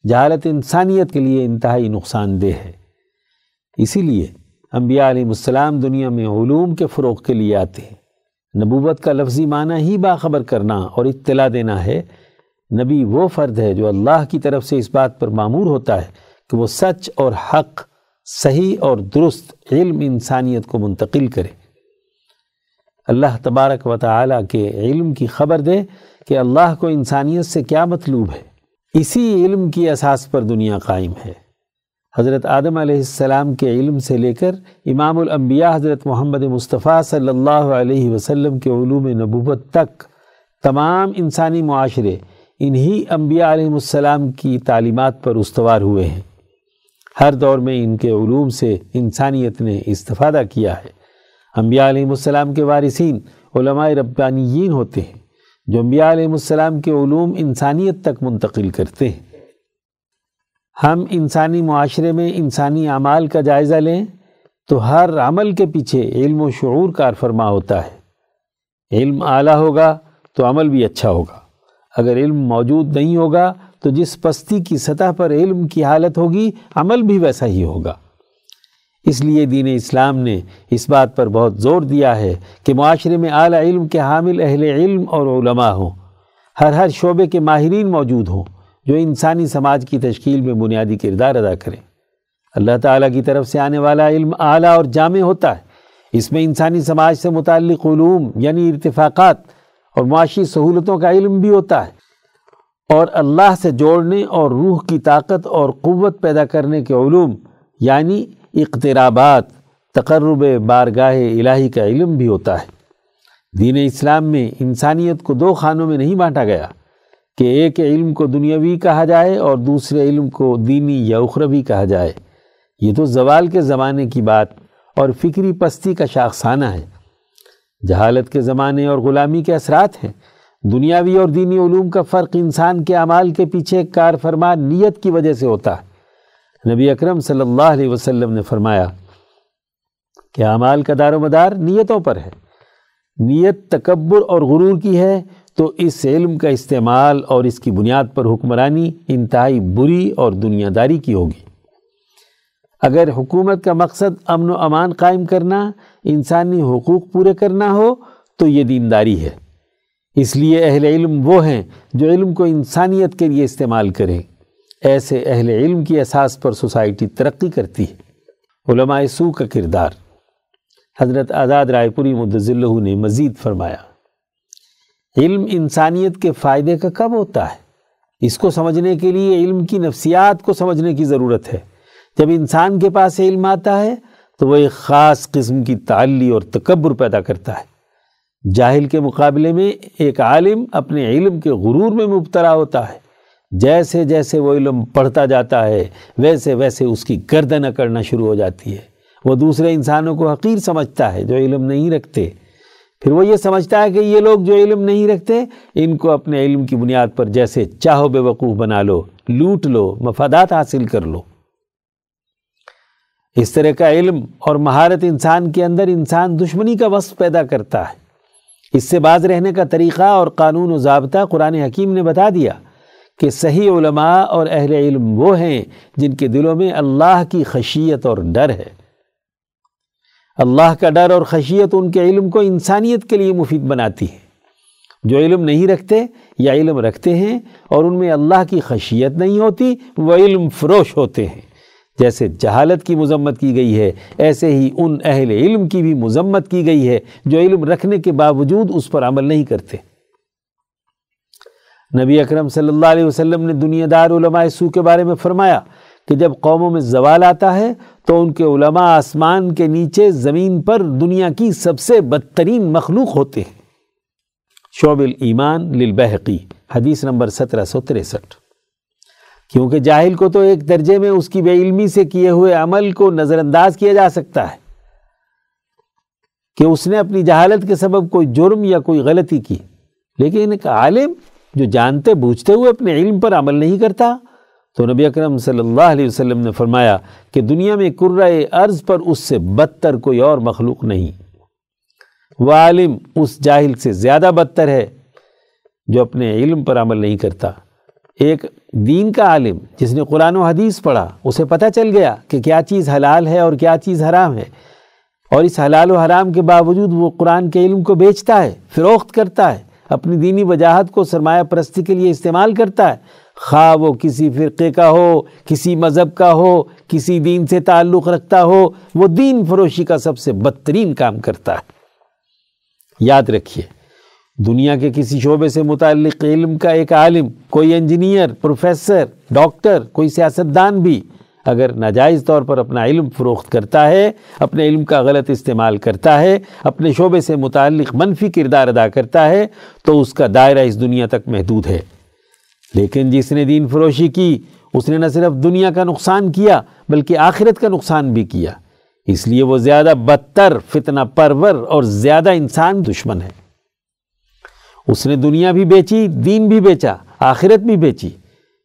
جہالت انسانیت کے لیے انتہائی نقصان دہ ہے۔ اسی لیے انبیاء علیہ السلام دنیا میں علوم کے فروغ کے لیے آتے ہیں۔ نبوت کا لفظی معنی ہی باخبر کرنا اور اطلاع دینا ہے۔ نبی وہ فرد ہے جو اللہ کی طرف سے اس بات پر معمور ہوتا ہے کہ وہ سچ اور حق صحیح اور درست علم انسانیت کو منتقل کرے۔ اللہ تبارک و تعالیٰ کے علم کی خبر دے کہ اللہ کو انسانیت سے کیا مطلوب ہے۔ اسی علم کی اساس پر دنیا قائم ہے۔ حضرت آدم علیہ السلام کے علم سے لے کر امام الانبیاء حضرت محمد مصطفیٰ صلی اللہ علیہ وسلم کے علوم نبوت تک تمام انسانی معاشرے انہی انبیاء علیہ السلام کی تعلیمات پر استوار ہوئے ہیں۔ ہر دور میں ان کے علوم سے انسانیت نے استفادہ کیا ہے۔ انبیاء علیہ السلام کے وارثین علماء ربانیین ہوتے ہیں، جو انبیاء علیہ السلام کے علوم انسانیت تک منتقل کرتے ہیں۔ ہم انسانی معاشرے میں انسانی اعمال کا جائزہ لیں تو ہر عمل کے پیچھے علم و شعور کار فرما ہوتا ہے۔ علم اعلیٰ ہوگا تو عمل بھی اچھا ہوگا۔ اگر علم موجود نہیں ہوگا تو جس پستی کی سطح پر علم کی حالت ہوگی، عمل بھی ویسا ہی ہوگا۔ اس لیے دین اسلام نے اس بات پر بہت زور دیا ہے کہ معاشرے میں اعلیٰ علم کے حامل اہل علم اور علماء ہوں۔ ہر ہر شعبے کے ماہرین موجود ہوں جو انسانی سماج کی تشکیل میں بنیادی کردار ادا کریں۔ اللہ تعالیٰ کی طرف سے آنے والا علم اعلیٰ اور جامع ہوتا ہے۔ اس میں انسانی سماج سے متعلق علوم یعنی ارتفاقات اور معاشی سہولتوں کا علم بھی ہوتا ہے۔ اور اللہ سے جوڑنے اور روح کی طاقت اور قوت پیدا کرنے کے علوم یعنی اقترابات، تقرب بارگاہ الہی کا علم بھی ہوتا ہے۔ دین اسلام میں انسانیت کو دو خانوں میں نہیں بانٹا گیا، کہ ایک علم کو دنیاوی کہا جائے اور دوسرے علم کو دینی یا اخروی کہا جائے۔ یہ تو زوال کے زمانے کی بات اور فکری پستی کا شاخسانہ ہے۔ جہالت کے زمانے اور غلامی کے اثرات ہیں۔ دنیاوی اور دینی علوم کا فرق انسان کے اعمال کے پیچھے کار فرما نیت کی وجہ سے ہوتا ہے۔ نبی اکرم صلی اللہ علیہ وسلم نے فرمایا کہ اعمال کا دار و مدار نیتوں پر ہے۔ نیت تکبر اور غرور کی ہے تو اس علم کا استعمال اور اس کی بنیاد پر حکمرانی انتہائی بری اور دنیا داری کی ہوگی۔ اگر حکومت کا مقصد امن و امان قائم کرنا، انسانی حقوق پورے کرنا ہو، تو یہ دینداری ہے۔ اس لیے اہل علم وہ ہیں جو علم کو انسانیت کے لیے استعمال کریں۔ ایسے اہل علم کی اساس پر سوسائٹی ترقی کرتی ہے۔ علماء سو کا کردار۔ حضرت آزاد رائے پوری مدضلہ نے مزید فرمایا، علم انسانیت کے فائدے کا کب ہوتا ہے؟ اس کو سمجھنے کے لیے علم کی نفسیات کو سمجھنے کی ضرورت ہے۔ جب انسان کے پاس علم آتا ہے تو وہ ایک خاص قسم کی تعلی اور تکبر پیدا کرتا ہے۔ جاہل کے مقابلے میں ایک عالم اپنے علم کے غرور میں مبتلا ہوتا ہے۔ جیسے جیسے وہ علم پڑھتا جاتا ہے، ویسے ویسے اس کی گردن کرنا شروع ہو جاتی ہے۔ وہ دوسرے انسانوں کو حقیر سمجھتا ہے جو علم نہیں رکھتے۔ پھر وہ یہ سمجھتا ہے کہ یہ لوگ جو علم نہیں رکھتے، ان کو اپنے علم کی بنیاد پر جیسے چاہو بے وقوف بنا لو، لوٹ لو، مفادات حاصل کر لو۔ اس طرح کا علم اور مہارت انسان کے اندر انسان دشمنی کا وصف پیدا کرتا ہے۔ اس سے باز رہنے کا طریقہ اور قانون و ضابطہ قرآن حکیم نے بتا دیا کہ صحیح علماء اور اہل علم وہ ہیں جن کے دلوں میں اللہ کی خشیت اور ڈر ہے۔ اللہ کا ڈر اور خشیت ان کے علم کو انسانیت کے لیے مفید بناتی ہے۔ جو علم نہیں رکھتے یا علم رکھتے ہیں اور ان میں اللہ کی خشیت نہیں ہوتی، وہ علم فروش ہوتے ہیں۔ جیسے جہالت کی مذمت کی گئی ہے، ایسے ہی ان اہل علم کی بھی مذمت کی گئی ہے جو علم رکھنے کے باوجود اس پر عمل نہیں کرتے۔ نبی اکرم صلی اللہ علیہ وسلم نے دنیا دار علماء سو کے بارے میں فرمایا کہ جب قوموں میں زوال آتا ہے تو ان کے علماء آسمان کے نیچے زمین پر دنیا کی سب سے بدترین مخلوق ہوتے ہیں۔ شعب الایمان للبحقی حدیث نمبر سترہ سو تریسٹھ۔ کیونکہ جاہل کو تو ایک درجے میں اس کی بے علمی سے کیے ہوئے عمل کو نظر انداز کیا جا سکتا ہے کہ اس نے اپنی جہالت کے سبب کوئی جرم یا کوئی غلطی کی۔ لیکن ایک عالم جو جانتے بوجھتے ہوئے اپنے علم پر عمل نہیں کرتا، تو نبی اکرم صلی اللہ علیہ وسلم نے فرمایا کہ دنیا میں کرۂ ارض پر اس سے بدتر کوئی اور مخلوق نہیں۔ وہ عالم اس جاہل سے زیادہ بدتر ہے جو اپنے علم پر عمل نہیں کرتا۔ ایک دین کا عالم جس نے قرآن و حدیث پڑھا، اسے پتہ چل گیا کہ کیا چیز حلال ہے اور کیا چیز حرام ہے۔ اور اس حلال و حرام کے باوجود وہ قرآن کے علم کو بیچتا ہے، فروخت کرتا ہے، اپنی دینی وجاہت کو سرمایہ پرستی کے لیے استعمال کرتا ہے۔ خواہ وہ کسی فرقے کا ہو، کسی مذہب کا ہو، کسی دین سے تعلق رکھتا ہو، وہ دین فروشی کا سب سے بدترین کام کرتا ہے۔ یاد رکھیے دنیا کے کسی شعبے سے متعلق علم کا ایک عالم، کوئی انجینئر، پروفیسر، ڈاکٹر، کوئی سیاستدان بھی اگر ناجائز طور پر اپنا علم فروخت کرتا ہے، اپنے علم کا غلط استعمال کرتا ہے، اپنے شعبے سے متعلق منفی کردار ادا کرتا ہے، تو اس کا دائرہ اس دنیا تک محدود ہے۔ لیکن جس نے دین فروشی کی، اس نے نہ صرف دنیا کا نقصان کیا، بلکہ آخرت کا نقصان بھی کیا۔ اس لیے وہ زیادہ بدتر، فتنہ پرور اور زیادہ انسان دشمن ہے۔ اس نے دنیا بھی بیچی، دین بھی بیچا، آخرت بھی بیچی۔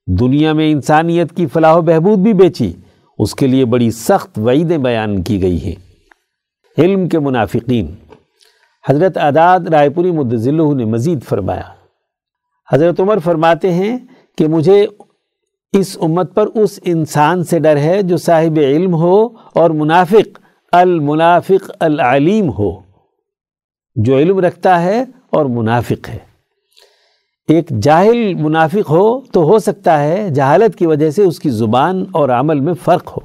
دنیا میں انسانیت کی فلاح و بہبود بھی بیچی۔ اس کے لیے بڑی سخت وعیدیں بیان کی گئی ہیں۔ علم کے منافقین۔ حضرت عداد رائے پوری مدذلہ نے مزید فرمایا۔ حضرت عمر فرماتے ہیں کہ مجھے اس امت پر اس انسان سے ڈر ہے جو صاحب علم ہو اور منافق، المنافق العلیم ہو۔ جو علم رکھتا ہے اور منافق ہے۔ ایک جاہل منافق ہو تو ہو سکتا ہے جہالت کی وجہ سے اس کی زبان اور عمل میں فرق ہو،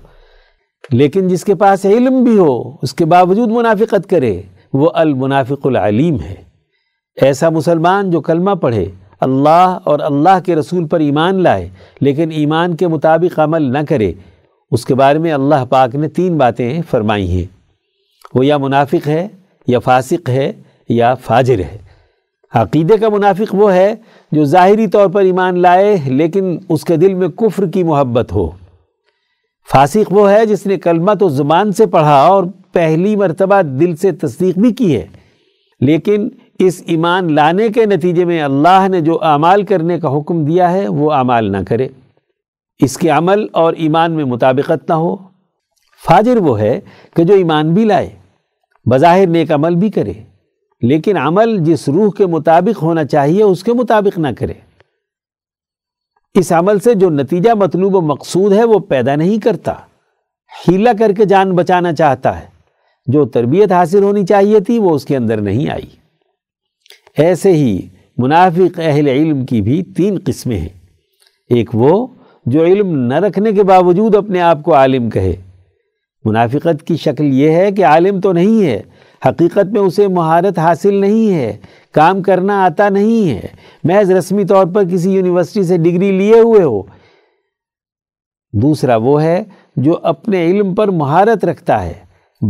لیکن جس کے پاس علم بھی ہو، اس کے باوجود منافقت کرے، وہ المنافق العلیم ہے۔ ایسا مسلمان جو کلمہ پڑھے، اللہ اور اللہ کے رسول پر ایمان لائے، لیکن ایمان کے مطابق عمل نہ کرے، اس کے بارے میں اللہ پاک نے تین باتیں فرمائی ہیں۔ وہ یا منافق ہے، یا فاسق ہے یا فاجر ہے۔ عقیدے کا منافق وہ ہے جو ظاہری طور پر ایمان لائے لیکن اس کے دل میں کفر کی محبت ہو۔ فاسق وہ ہے جس نے کلمہ تو زبان سے پڑھا اور پہلی مرتبہ دل سے تصدیق بھی کی ہے۔ لیکن اس ایمان لانے کے نتیجے میں اللہ نے جو اعمال کرنے کا حکم دیا ہے وہ اعمال نہ کرے۔ اس کے عمل اور ایمان میں مطابقت نہ ہو۔ فاجر وہ ہے کہ جو ایمان بھی لائے، بظاہر نیک عمل بھی کرے۔ لیکن عمل جس روح کے مطابق ہونا چاہیے، اس کے مطابق نہ کرے۔ اس عمل سے جو نتیجہ مطلوب و مقصود ہے، وہ پیدا نہیں کرتا۔ ہیلا کر کے جان بچانا چاہتا ہے۔ جو تربیت حاصل ہونی چاہیے تھی، وہ اس کے اندر نہیں آئی۔ ایسے ہی منافق اہل علم کی بھی تین قسمیں ہیں۔ ایک وہ جو علم نہ رکھنے کے باوجود اپنے آپ کو عالم کہے۔ منافقت کی شکل یہ ہے کہ عالم تو نہیں ہے حقیقت میں اسے مہارت حاصل نہیں ہے، کام کرنا آتا نہیں ہے۔ محض رسمی طور پر کسی یونیورسٹی سے ڈگری لیے ہوئے ہو۔ دوسرا وہ ہے جو اپنے علم پر مہارت رکھتا ہے،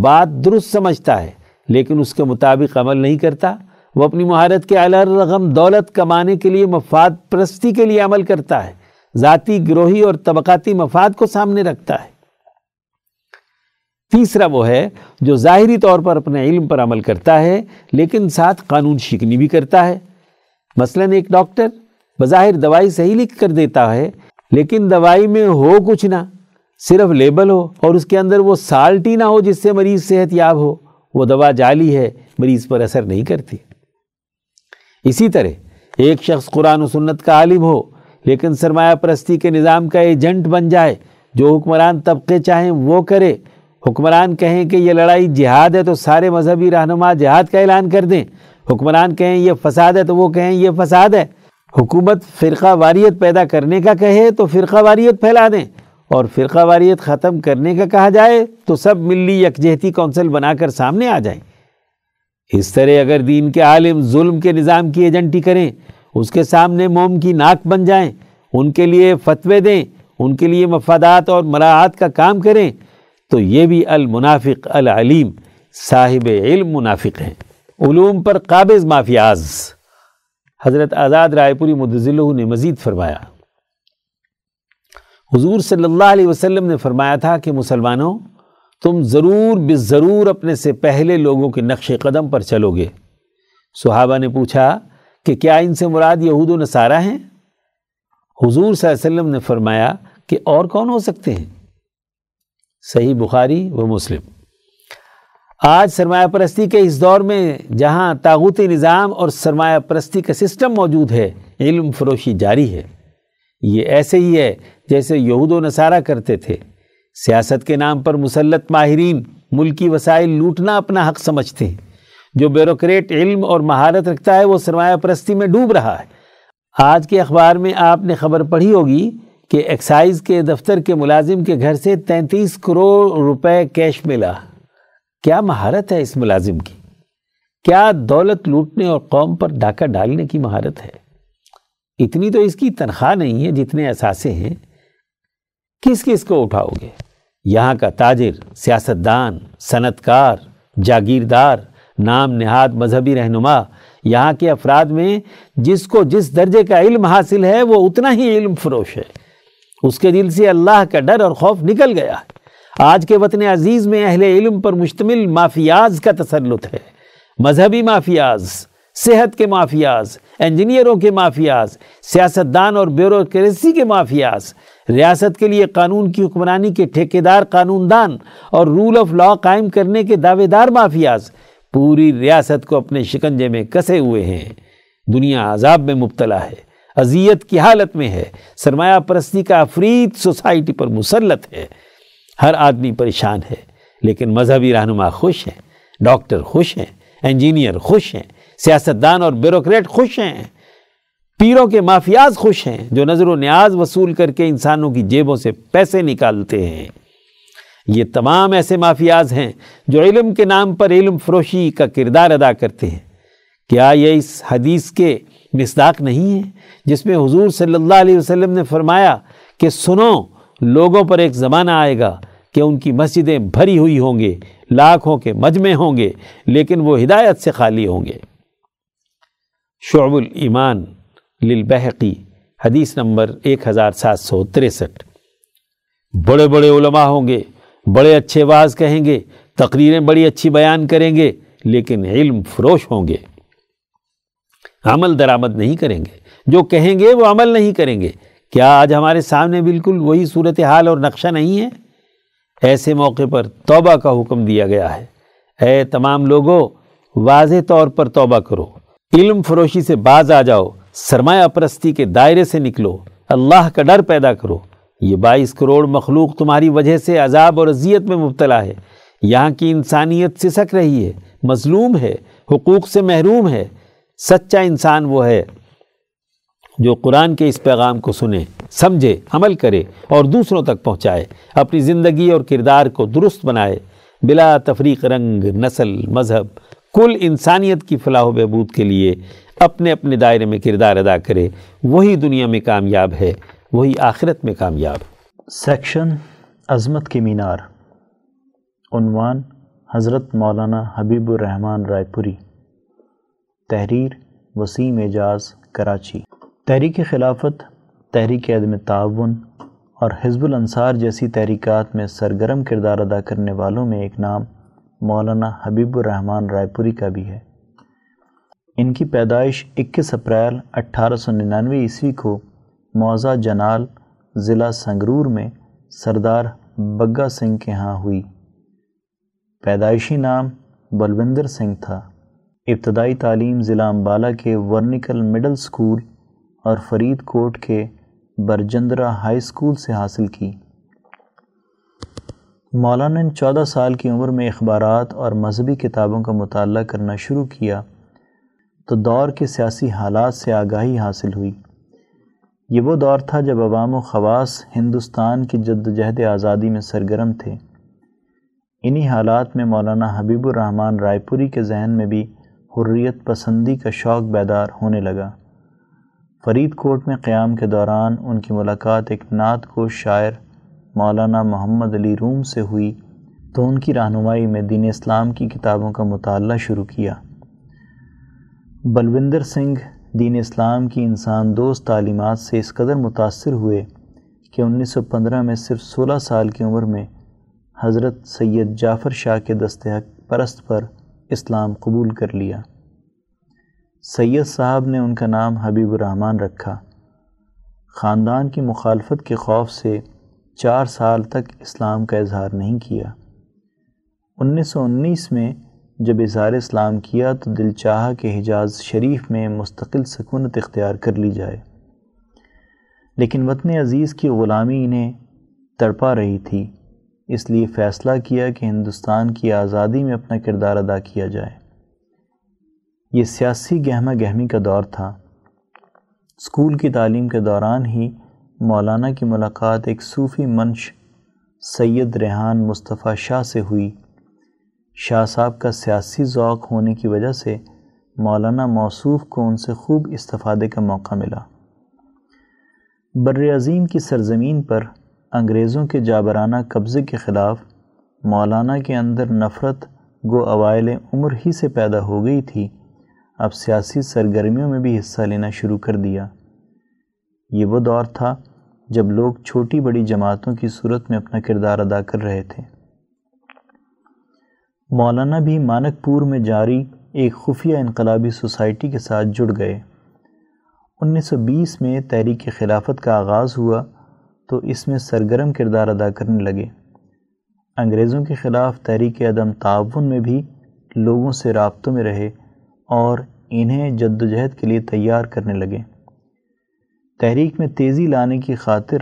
بات درست سمجھتا ہے، لیکن اس کے مطابق عمل نہیں کرتا۔ وہ اپنی مہارت کے رغم دولت کمانے کے لیے مفاد پرستی کے لیے عمل کرتا ہے۔ ذاتی گروہی اور طبقاتی مفاد کو سامنے رکھتا ہے۔ تیسرا وہ ہے جو ظاہری طور پر اپنے علم پر عمل کرتا ہے، لیکن ساتھ قانون شکنی بھی کرتا ہے۔ مثلا ایک ڈاکٹر بظاہر دوائی صحیح لکھ کر دیتا ہے، لیکن دوائی میں ہو کچھ نہ، صرف لیبل ہو اور اس کے اندر وہ سالٹ ہی نہ ہو جس سے مریض صحت یاب ہو، وہ دوا جعلی ہے، مریض پر اثر نہیں کرتی۔ اسی طرح ایک شخص قرآن و سنت کا عالم ہو، لیکن سرمایہ پرستی کے نظام کا ایجنٹ بن جائے، جو حکمران طبقے چاہیں وہ کرے حکمران کہیں کہ یہ لڑائی جہاد ہے تو سارے مذہبی رہنما جہاد کا اعلان کر دیں۔ حکمران کہیں یہ فساد ہے تو وہ کہیں یہ فساد ہے۔ حکومت فرقہ واریت پیدا کرنے کا کہے تو فرقہ واریت پھیلا دیں۔ اور فرقہ واریت ختم کرنے کا کہا جائے تو سب ملی یکجہتی کونسل بنا کر سامنے آ جائیں۔ اس طرح اگر دین کے عالم ظلم کے نظام کی ایجنٹی کریں، اس کے سامنے موم کی ناک بن جائیں، ان کے لیے فتوے دیں، ان کے لیے مفادات اور مراعات کا کام کریں۔ تو یہ بھی المنافق العلیم، صاحب علم منافق ہیں۔ علوم پر قابض مافیاز۔ حضرت آزاد رائے پوری مدضلہ نے مزید فرمایا۔ حضور صلی اللہ علیہ وسلم نے فرمایا تھا کہ مسلمانوں، تم ضرور بے ضرور اپنے سے پہلے لوگوں کے نقش قدم پر چلو گے۔ صحابہ نے پوچھا کہ کیا ان سے مراد یہود و نصارہ ہیں؟ حضور صلی اللہ علیہ وسلم نے فرمایا کہ اور کون ہو سکتے ہیں؟ صحیح بخاری و مسلم۔ آج سرمایہ پرستی کے اس دور میں جہاں تاغوتی نظام اور سرمایہ پرستی کا سسٹم موجود ہے، علم فروشی جاری ہے۔ یہ ایسے ہی ہے جیسے یہود و نصارہ کرتے تھے۔ سیاست کے نام پر مسلط ماہرین ملکی وسائل لوٹنا اپنا حق سمجھتے ہیں۔ جو بیوروکریٹ علم اور مہارت رکھتا ہے، وہ سرمایہ پرستی میں ڈوب رہا ہے۔ آج کے اخبار میں آپ نے خبر پڑھی ہوگی کہ ایکسائز کے دفتر کے ملازم کے گھر سے تینتیس کروڑ روپے کیش ملا۔ کیا مہارت ہے اس ملازم کی؟ کیا دولت لوٹنے اور قوم پر ڈاکہ ڈالنے کی مہارت ہے؟ اتنی تو اس کی تنخواہ نہیں ہے جتنے اثاثے ہیں۔ کس کس کو اٹھاؤ گے؟ یہاں کا تاجر، سیاستدان صنعت کار جاگیردار، نام نہاد مذہبی رہنما، یہاں کے افراد میں جس کو جس درجے کا علم حاصل ہے وہ اتنا ہی علم فروش ہے۔ اس کے دل سے اللہ کا ڈر اور خوف نکل گیا ہے۔ آج کے وطن عزیز میں اہل علم پر مشتمل مافیاز کا تسلط ہے۔ مذہبی مافیاز، صحت کے مافیاز، انجینئروں کے مافیاز، سیاستدان اور بیوروکریسی کے مافیاز، ریاست کے لیے قانون کی حکمرانی کے ٹھیکیدار قانون دان اور رول آف لا قائم کرنے کے دعوے دار مافیاز پوری ریاست کو اپنے شکنجے میں کسے ہوئے ہیں۔ دنیا عذاب میں مبتلا ہے۔ اذیت کی حالت میں ہے۔ سرمایہ پرستی کا افرید سوسائٹی پر مسلط ہے۔ ہر آدمی پریشان ہے، لیکن مذہبی رہنما خوش ہیں، ڈاکٹر خوش ہیں، انجینئر خوش ہیں، سیاستدان اور بیوروکریٹ خوش ہیں۔ پیروں کے مافیاز خوش ہیں جو نظر و نیاز وصول کر کے انسانوں کی جیبوں سے پیسے نکالتے ہیں۔ یہ تمام ایسے مافیاز ہیں جو علم کے نام پر علم فروشی کا کردار ادا کرتے ہیں۔ کیا یہ اس حدیث کے مصداق نہیں ہے، جس میں حضور صلی اللہ علیہ وسلم نے فرمایا کہ سنو، لوگوں پر ایک زمانہ آئے گا کہ ان کی مسجدیں بھری ہوئی ہوں گے، لاکھوں کے مجمع ہوں گے، لیکن وہ ہدایت سے خالی ہوں گے۔ شعب الایمان للبحقی، حدیث نمبر ایک ہزار سات سو تریسٹھ۔ بڑے بڑے علماء ہوں گے، بڑے اچھے واز کہیں گے، تقریریں بڑی اچھی بیان کریں گے، لیکن علم فروش ہوں گے۔ عمل درآمد نہیں کریں گے۔ جو کہیں گے وہ عمل نہیں کریں گے۔ کیا آج ہمارے سامنے بالکل وہی صورتحال اور نقشہ نہیں ہے؟ ایسے موقع پر توبہ کا حکم دیا گیا ہے۔ اے تمام لوگوں واضح طور پر توبہ کرو۔ علم فروشی سے باز آ جاؤ۔ سرمایہ پرستی کے دائرے سے نکلو۔ اللہ کا ڈر پیدا کرو۔ یہ بائیس کروڑ مخلوق تمہاری وجہ سے عذاب اور اذیت میں مبتلا ہے۔ یہاں کی انسانیت سسک رہی ہے۔ مظلوم ہے۔ حقوق سے محروم ہے۔ سچا انسان وہ ہے جو قرآن کے اس پیغام کو سنے، سمجھے، عمل کرے اور دوسروں تک پہنچائے، اپنی زندگی اور کردار کو درست بنائے۔ بلا تفریق رنگ، نسل، مذہب، کل انسانیت کی فلاح و بہبود کے لیے اپنے اپنے دائرے میں کردار ادا کرے، وہی دنیا میں کامیاب ہے، وہی آخرت میں کامیاب۔ سیکشن عظمت کی مینار، عنوان حضرت مولانا حبیب الرحمن رائے پوری۔ تحریر وسیم اعجاز کراچی۔ تحریک خلافت، تحریک عدم تعاون اور حزب الانصار جیسی تحریکات میں سرگرم کردار ادا کرنے والوں میں ایک نام مولانا حبیب الرحمن رائے پوری کا بھی ہے۔ ان کی پیدائش اکیس اپریل اٹھارہ سو ننانوے عیسوی کو موضع جنال ضلع سنگرور میں سردار بگا سنگھ کے ہاں ہوئی۔ پیدائشی نام بلوندر سنگھ تھا۔ ابتدائی تعلیم ضلع امبالہ کے ورنیکل مڈل سکول اور فرید کوٹ کے برجندرا ہائی سکول سے حاصل کی۔ مولانا نے چودہ سال کی عمر میں اخبارات اور مذہبی کتابوں کا مطالعہ کرنا شروع کیا تو دور کے سیاسی حالات سے آگاہی حاصل ہوئی۔ یہ وہ دور تھا جب عوام و خواص ہندوستان کی جد جہد آزادی میں سرگرم تھے۔ انہی حالات میں مولانا حبیب الرحمن رائے پوری کے ذہن میں بھی حریت پسندی کا شوق بیدار ہونے لگا۔ فرید کوٹ میں قیام کے دوران ان کی ملاقات ایک نعت کو شاعر مولانا محمد علی روم سے ہوئی، تو ان کی رہنمائی میں دین اسلام کی کتابوں کا مطالعہ شروع کیا۔ بلوندر سنگھ دین اسلام کی انسان دوست تعلیمات سے اس قدر متاثر ہوئے کہ انیس سو پندرہ میں صرف سولہ سال کی عمر میں حضرت سید جعفر شاہ کے دستحق پرست پر اسلام قبول کر لیا۔ سید صاحب نے ان کا نام حبیب الرحمن رکھا۔ خاندان کی مخالفت کے خوف سے چار سال تک اسلام کا اظہار نہیں کیا۔ انیس سو انیس میں جب اظہار اسلام کیا تو دل چاہا کہ حجاز شریف میں مستقل سکونت اختیار کر لی جائے۔ لیکن وطن عزیز کی غلامی انہیں تڑپا رہی تھی۔ اس لیے فیصلہ کیا کہ ہندوستان کی آزادی میں اپنا کردار ادا کیا جائے۔ یہ سیاسی گہمہ گہمی کا دور تھا۔ اسکول کی تعلیم کے دوران ہی مولانا کی ملاقات ایک صوفی منش سید ریحان مصطفیٰ شاہ سے ہوئی۔ شاہ صاحب کا سیاسی ذوق ہونے کی وجہ سے مولانا موصوف کو ان سے خوب استفادے کا موقع ملا۔ بر عظیم کی سرزمین پر انگریزوں کے جابرانہ قبضے کے خلاف مولانا کے اندر نفرت، گو اوائل عمر ہی سے پیدا ہو گئی تھی، اب سیاسی سرگرمیوں میں بھی حصہ لینا شروع کر دیا۔ یہ وہ دور تھا جب لوگ چھوٹی بڑی جماعتوں کی صورت میں اپنا کردار ادا کر رہے تھے۔ مولانا بھی مانک پور میں جاری ایک خفیہ انقلابی سوسائٹی کے ساتھ جڑ گئے۔ انیس سو بیس میں تحریک خلافت کا آغاز ہوا۔ تو اس میں سرگرم کردار ادا کرنے لگے۔ انگریزوں کے خلاف تحریک عدم تعاون میں بھی لوگوں سے رابطوں میں رہے اور انہیں جد و جہد کے لیے تیار کرنے لگے۔ تحریک میں تیزی لانے کی خاطر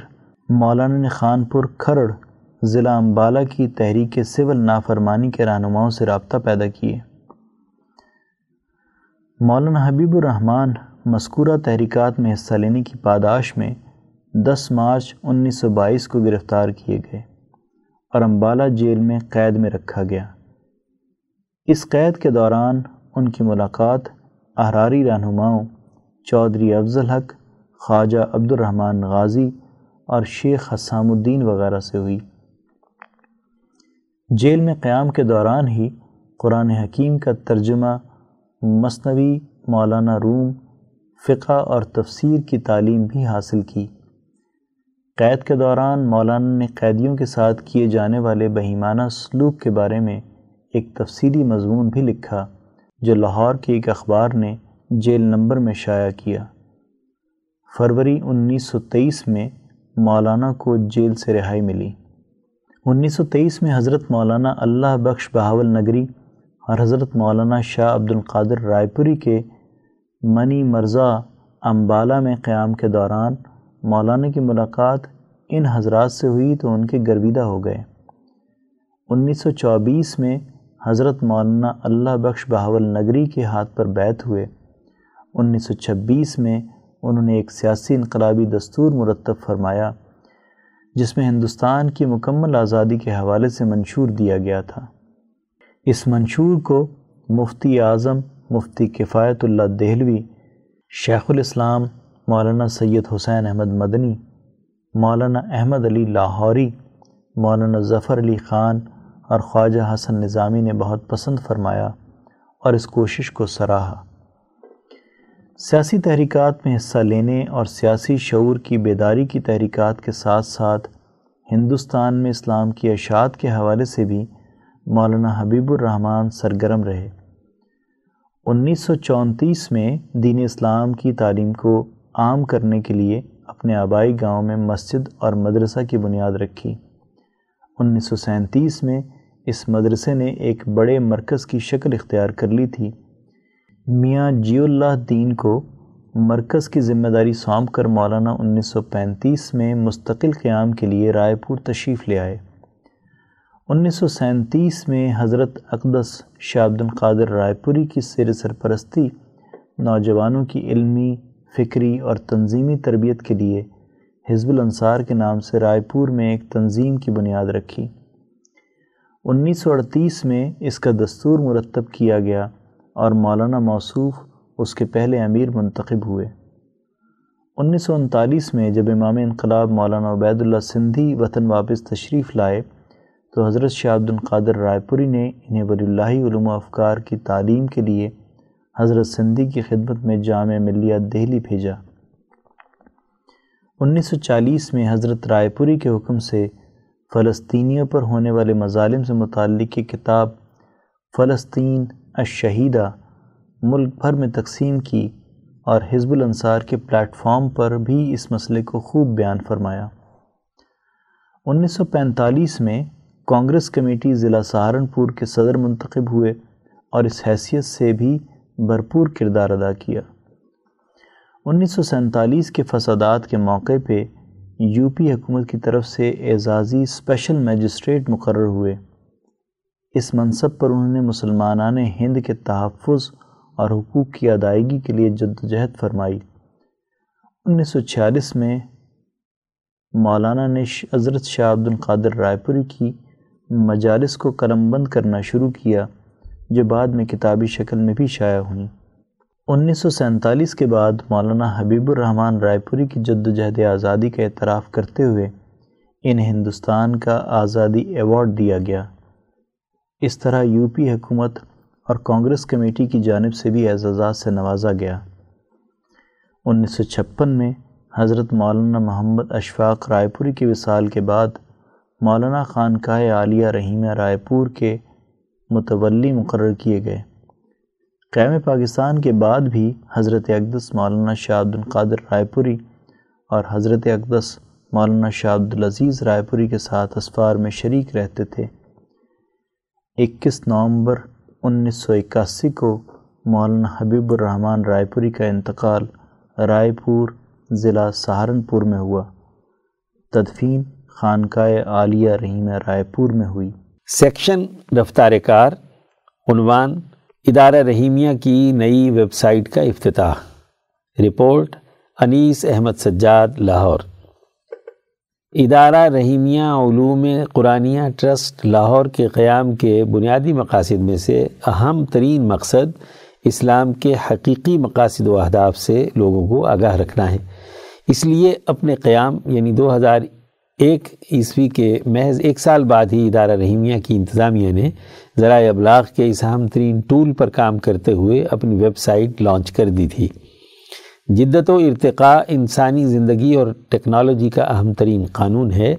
مولانا نے خان پور کھرڑ ضلع امبالہ کی تحریک سول نافرمانی کے رہنماؤں سے رابطہ پیدا کیے۔ مولانا حبیب الرحمن مذکورہ تحریکات میں حصہ لینے کی پاداش میں دس مارچ انیس سو بائیس کو گرفتار کیے گئے اور امبالہ جیل میں قید میں رکھا گیا۔ اس قید کے دوران ان کی ملاقات احراری رہنماؤں چودھری افضل حق، خواجہ عبد الرحمن غازی اور شیخ حسام الدین وغیرہ سے ہوئی۔ جیل میں قیام کے دوران ہی قرآن حکیم کا ترجمہ مصنوی مولانا روم فقہ اور تفسیر کی تعلیم بھی حاصل کی۔ قید کے دوران مولانا نے قیدیوں کے ساتھ کیے جانے والے بہیمانہ سلوک کے بارے میں ایک تفصیلی مضمون بھی لکھا، جو لاہور کے ایک اخبار نے جیل نمبر میں شائع کیا۔ فروری انیس سو تیئیس میں مولانا کو جیل سے رہائی ملی۔ انیس سو تیئیس میں حضرت مولانا اللہ بخش بہاول نگری اور حضرت مولانا شاہ عبد القادر رائے پوری کے منی مرزا امبالہ میں قیام کے دوران مولانا کی ملاقات ان حضرات سے ہوئی تو ان کے گرویدہ ہو گئے۔ انیس سو چوبیس میں حضرت مولانا اللہ بخش بہاول نگری کے ہاتھ پر بیت ہوئے۔ انیس سو چھبیس میں انہوں نے ایک سیاسی انقلابی دستور مرتب فرمایا، جس میں ہندوستان کی مکمل آزادی کے حوالے سے منشور دیا گیا تھا۔ اس منشور کو مفتی اعظم مفتی کفایت اللہ دہلوی، شیخ الاسلام مولانا سید حسین احمد مدنی، مولانا احمد علی لاہوری، مولانا ظفر علی خان اور خواجہ حسن نظامی نے بہت پسند فرمایا اور اس کوشش کو سراہا۔ سیاسی تحریکات میں حصہ لینے اور سیاسی شعور کی بیداری کی تحریکات کے ساتھ ساتھ ہندوستان میں اسلام کی اشاعت کے حوالے سے بھی مولانا حبیب الرحمن سرگرم رہے۔ انیس سو چونتیس میں دین اسلام کی تعلیم کو عام کرنے کے لیے اپنے آبائی گاؤں میں مسجد اور مدرسہ کی بنیاد رکھی۔ انیس سو سینتیس میں اس مدرسے نے ایک بڑے مرکز کی شکل اختیار کر لی تھی۔ میاں جی اللہ دین کو مرکز کی ذمہ داری سونپ کر مولانا انیس سو پینتیس میں مستقل قیام کے لیے رائے پور تشریف لے آئے۔ انیس سو سینتیس میں حضرت اقدس شاہ عبد القادر رائے پوری کی سیر سرپرستی نوجوانوں کی علمی فکری اور تنظیمی تربیت کے لیے حزب الانصار کے نام سے رائے پور میں ایک تنظیم کی بنیاد رکھی۔ انیس سو اڑتیس میں اس کا دستور مرتب کیا گیا اور مولانا موصوف اس کے پہلے امیر منتخب ہوئے۔ انیس سو انتالیس میں جب امام انقلاب مولانا عبید اللہ سندھی وطن واپس تشریف لائے، تو حضرت شاہ عبد القادر رائے پوری نے انہیں ولی اللہ علوم و افکار کی تعلیم کے لیے حضرت سندھی کی خدمت میں جامع ملیہ دہلی بھیجا۔ انیس سو چالیس میں حضرت رائے پوری کے حکم سے فلسطینیوں پر ہونے والے مظالم سے متعلق کتاب فلسطین الشہیدہ ملک بھر میں تقسیم کی اور حزب الانصار کے پلیٹ فارم پر بھی اس مسئلے کو خوب بیان فرمایا۔ انیس سو پینتالیس میں کانگریس کمیٹی ضلع سہارنپور کے صدر منتخب ہوئے اور اس حیثیت سے بھی بھرپور کردار ادا کیا۔ انیس سو سینتالیس کے فسادات کے موقع پہ یو پی حکومت کی طرف سے اعزازی اسپیشل میجسٹریٹ مقرر ہوئے۔ اس منصب پر انہوں نے مسلمانان ہند کے تحفظ اور حقوق کی ادائیگی کے لیے جدوجہد فرمائی۔ انیس سو چھیالیس میں مولانا نے حضرت شاہ عبد القادر رائے پوری کی مجالس کو قلم بند کرنا شروع کیا۔ جو بعد میں کتابی شکل میں بھی شائع ہوئیں۔ انیس سو سینتالیس کے بعد مولانا حبیب الرحمن رائے پوری کی جد و جہد آزادی کا اعتراف کرتے ہوئے انہیں ہندوستان کا آزادی ایوارڈ دیا گیا۔ اس طرح یو پی حکومت اور کانگریس کمیٹی کی جانب سے بھی اعزازات سے نوازا گیا۔ انیس سو چھپن میں حضرت مولانا محمد اشفاق رائے پوری کی وصال کے بعد مولانا خانقاہ عالیہ رحیمہ رائے پور کے متولی مقرر کیے گئے۔ قیام پاکستان کے بعد بھی حضرت اقدس مولانا شاہ عبد القادر رائے پوری اور حضرت اقدس مولانا شاہ عبد العزیز رائے پوری کے ساتھ اسفار میں شریک رہتے تھے۔ اکیس نومبر انیس سو اکاسی کو مولانا حبیب الرحمن رائے پوری کا انتقال رائے پور ضلع سہارنپور میں ہوا۔ تدفین خانقاہ عالیہ رحیمہ رائے پور میں ہوئی۔ سیکشن رفتار کار، عنوان، ادارہ رحیمیہ کی نئی ویب سائٹ کا افتتاح۔ رپورٹ، انیس احمد سجاد، لاہور۔ ادارہ رحیمیہ علوم قرآنیہ ٹرسٹ، لاہور کے قیام کے بنیادی مقاصد میں سے اہم ترین مقصد اسلام کے حقیقی مقاصد و اہداف سے لوگوں کو آگاہ رکھنا ہے۔ اس لیے اپنے قیام یعنی دو ہزار ایک عیسوی کے محض ایک سال بعد ہی ادارہ رحیمیہ کی انتظامیہ نے ذرائع ابلاغ کے اس اہم ترین ٹول پر کام کرتے ہوئے اپنی ویب سائٹ لانچ کر دی تھی۔ جدت و ارتقاء انسانی زندگی اور ٹیکنالوجی کا اہم ترین قانون ہے۔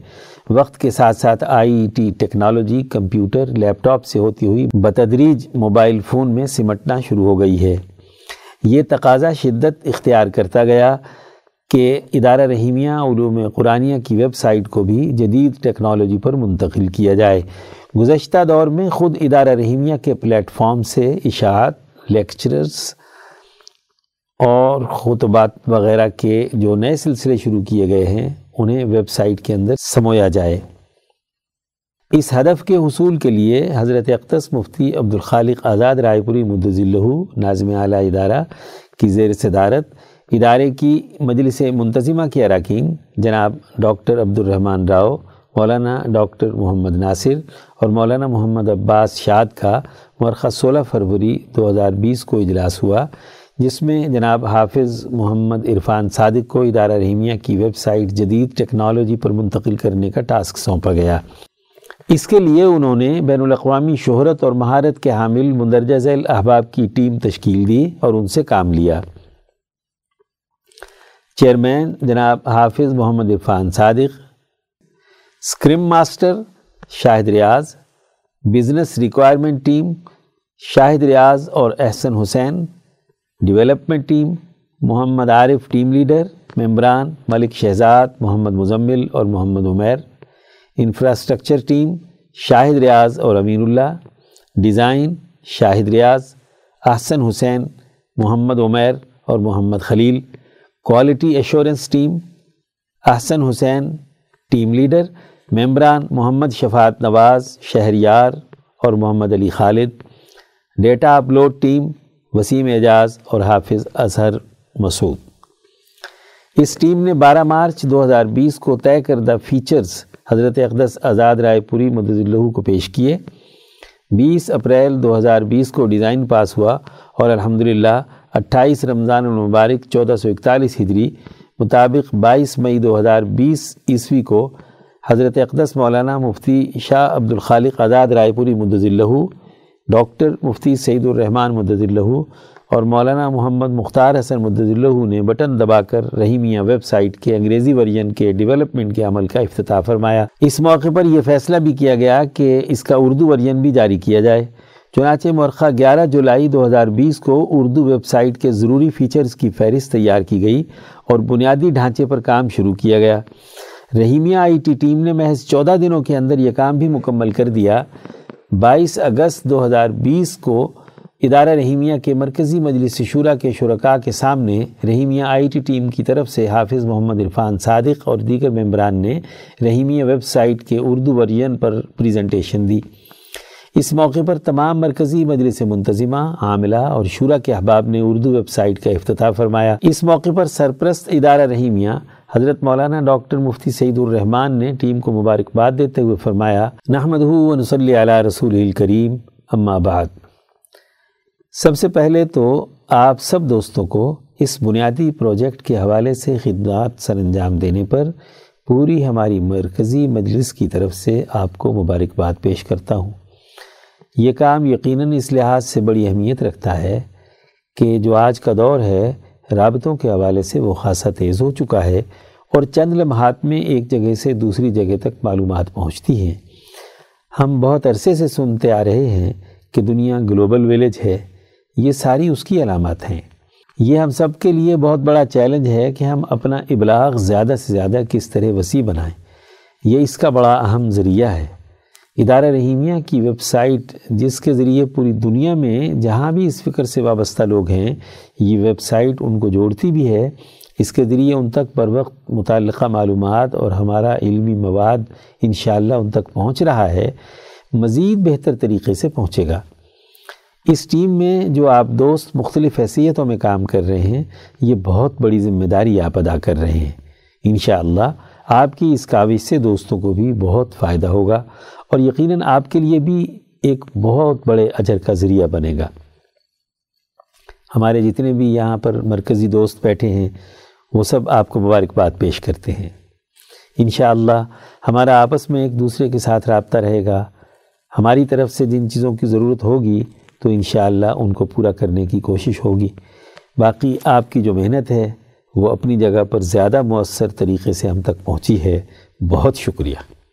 وقت کے ساتھ ساتھ I T technology, computer, laptop سے ہوتی ہوئی بتدریج موبائل فون میں سمٹنا شروع ہو گئی ہے۔ یہ تقاضا شدت اختیار کرتا گیا۔ کہ ادارہ رحیمیہ علوم قرآنیہ کی ویب سائٹ کو بھی جدید ٹیکنالوجی پر منتقل کیا جائے۔ گزشتہ دور میں خود ادارہ رحیمیہ کے پلیٹ فارم سے اشاعت، لیکچرز اور خطبات وغیرہ کے جو نئے سلسلے شروع کیے گئے ہیں، انہیں ویب سائٹ کے اندر سمویا جائے۔ اس ہدف کے حصول کے لیے حضرت اقتص مفتی عبد الخالق آزاد رائے پوری مدض اللہ ناظم اعلیٰ ادارہ کی زیر صدارت ادارے کی مجلس منتظمہ کے اراکین جناب ڈاکٹر عبد الرحمن راؤ، مولانا ڈاکٹر محمد ناصر اور مولانا محمد عباس شاد کا مرخص سولہ فروری دو ہزار بیس کو اجلاس ہوا، جس میں جناب حافظ محمد عرفان صادق کو ادارہ رحیمیہ کی ویب سائٹ جدید ٹیکنالوجی پر منتقل کرنے کا ٹاسک سونپا گیا۔ اس کے لیے انہوں نے بین الاقوامی شہرت اور مہارت کے حامل مندرجہ ذیل احباب کی ٹیم تشکیل دی اور ان سے کام لیا۔ چیئرمین جناب Hafiz Muhammad Irfan Sadiq scrum master Shahid Riaz, business requirement team Shahid Riaz اور Ahsan Hussain, development team Muhammad Arif team leader, ممبران ملک شہزاد محمد مزمل اور محمد عمیر، انفراسٹرکچر ٹیم شاہد ریاض اور امین اللہ، ڈیزائن شاہد ریاض، احسن حسین، محمد عمیر اور Muhammad Khalil quality assurance team Ahsan Hussain team leader ممبران محمد شفاعت نواز شہریار اور Muhammad Ali Khalid data upload team Waseem Ejaz اور حافظ اظہر مسعود اس team نے بارہ مارچ دو ہزار بیس کو طے کردہ فیچرز حضرت اقدس آزاد رائے پوری مدد اللہ کو پیش کیے. بیس اپریل دو ہزار بیس کو ڈیزائن پاس ہوا اور الحمدللہ اٹھائیس رمضان المبارک چودہ سو اکتالیس ہجری مطابق بائیس مئی دو ہزار بیس عیسوی کو حضرت اقدس مولانا مفتی شاہ عبد الخالق آزاد رائے پوری مدد اللہ ڈاکٹر مفتی سعید الرحمن مدد اللہ اور مولانا محمد مختار حسن مدد اللہ نے بٹن دبا کر رحیمیہ ویب سائٹ کے انگریزی ورژن کے ڈیولپمنٹ کے عمل کا افتتاح فرمایا۔ اس موقع پر یہ فیصلہ بھی کیا گیا کہ اس کا اردو ورژن بھی جاری کیا جائے۔ چنانچہ مرخہ گیارہ جولائی دو ہزار بیس کو اردو ویب سائٹ کے ضروری فیچرز کی فہرست تیار کی گئی اور بنیادی ڈھانچے پر کام شروع کیا گیا۔ رحیمیہ آئی ٹی ٹیم نے محض چودہ دنوں کے اندر یہ کام بھی مکمل کر دیا۔ بائیس اگست دو ہزار بیس کو ادارہ رحیمیہ کے مرکزی مجلس شورا کے شرکاء کے سامنے رحیمیہ آئی ٹی ٹیم کی طرف سے حافظ محمد عرفان صادق اور دیگر ممبران نے رحیمیہ ویب سائٹ کے اردو ورژن پر پریزنٹیشن دی۔ اس موقع پر تمام مرکزی مجلس منتظمہ، عاملہ اور شورا کے احباب نے اردو ویب سائٹ کا افتتاح فرمایا۔ اس موقع پر سرپرست ادارہ رحیمیہ، حضرت مولانا ڈاکٹر مفتی سعید الرحمان نے ٹیم کو مبارکباد دیتے ہوئے فرمایا نحمد و نصلی علی رسول الکریم، اما بعد۔ سب سے پہلے تو آپ سب دوستوں کو اس بنیادی پروجیکٹ کے حوالے سے خدمات سر انجام دینے پر پوری ہماری مرکزی مجلس کی طرف سے آپ کو مبارکباد پیش کرتا ہوں۔ یہ کام یقیناً اس لحاظ سے بڑی اہمیت رکھتا ہے کہ جو آج کا دور ہے، رابطوں کے حوالے سے وہ خاصا تیز ہو چکا ہے اور چند لمحات میں ایک جگہ سے دوسری جگہ تک معلومات پہنچتی ہیں۔ ہم بہت عرصے سے سنتے آ رہے ہیں کہ دنیا گلوبل ویلیج ہے۔ یہ ساری اس کی علامات ہیں۔ یہ ہم سب کے لیے بہت بڑا چیلنج ہے کہ ہم اپنا ابلاغ زیادہ سے زیادہ کس طرح وسیع بنائیں۔ یہ اس کا بڑا اہم ذریعہ ہے۔ ادارہ رحیمیہ کی ویب سائٹ جس کے ذریعے پوری دنیا میں جہاں بھی اس فکر سے وابستہ لوگ ہیں، یہ ویب سائٹ ان کو جوڑتی بھی ہے۔ اس کے ذریعے ان تک بر وقت، متعلقہ معلومات اور ہمارا علمی مواد انشاءاللہ ان تک پہنچ رہا ہے، مزید بہتر طریقے سے پہنچے گا۔ اس ٹیم میں جو آپ دوست مختلف حیثیتوں میں کام کر رہے ہیں، یہ بہت بڑی ذمہ داری آپ ادا کر رہے ہیں۔ انشاءاللہ آپ کی اس کاوش سے دوستوں کو بھی بہت فائدہ ہوگا۔ اور یقیناً آپ کے لیے بھی ایک بہت بڑے اجر کا ذریعہ بنے گا۔ ہمارے جتنے بھی یہاں پر مرکزی دوست بیٹھے ہیں، وہ سب آپ کو مبارکباد پیش کرتے ہیں۔ انشاءاللہ ہمارا آپس میں ایک دوسرے کے ساتھ رابطہ رہے گا۔ ہماری طرف سے جن چیزوں کی ضرورت ہوگی، تو انشاءاللہ ان کو پورا کرنے کی کوشش ہوگی۔ باقی آپ کی جو محنت ہے، وہ اپنی جگہ پر زیادہ مؤثر طریقے سے ہم تک پہنچی ہے۔ بہت شکریہ۔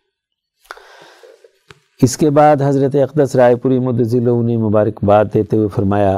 اس کے بعد حضرت اقدس رائے پوری مدضلوں نے مبارکباد دیتے ہوئے فرمایا،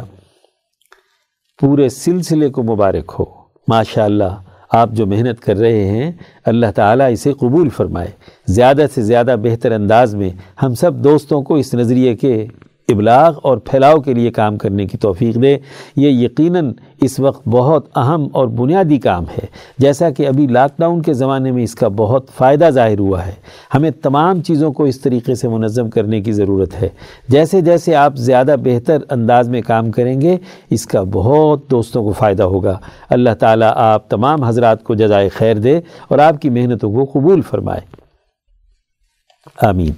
پورے سلسلے کو مبارک ہو۔ ماشاءاللہ، آپ جو محنت کر رہے ہیں، اللہ تعالیٰ اسے قبول فرمائے۔ زیادہ سے زیادہ بہتر انداز میں ہم سب دوستوں کو اس نظریے کے ابلاغ اور پھیلاؤ کے لیے کام کرنے کی توفیق دے۔ یہ یقیناً اس وقت بہت اہم اور بنیادی کام ہے۔ جیسا کہ ابھی لاک ڈاؤن کے زمانے میں اس کا بہت فائدہ ظاہر ہوا ہے۔ ہمیں تمام چیزوں کو اس طریقے سے منظم کرنے کی ضرورت ہے۔ جیسے جیسے آپ زیادہ بہتر انداز میں کام کریں گے، اس کا بہت دوستوں کو فائدہ ہوگا۔ اللہ تعالیٰ آپ تمام حضرات کو جزائے خیر دے اور آپ کی محنتوں کو قبول فرمائے۔ آمین۔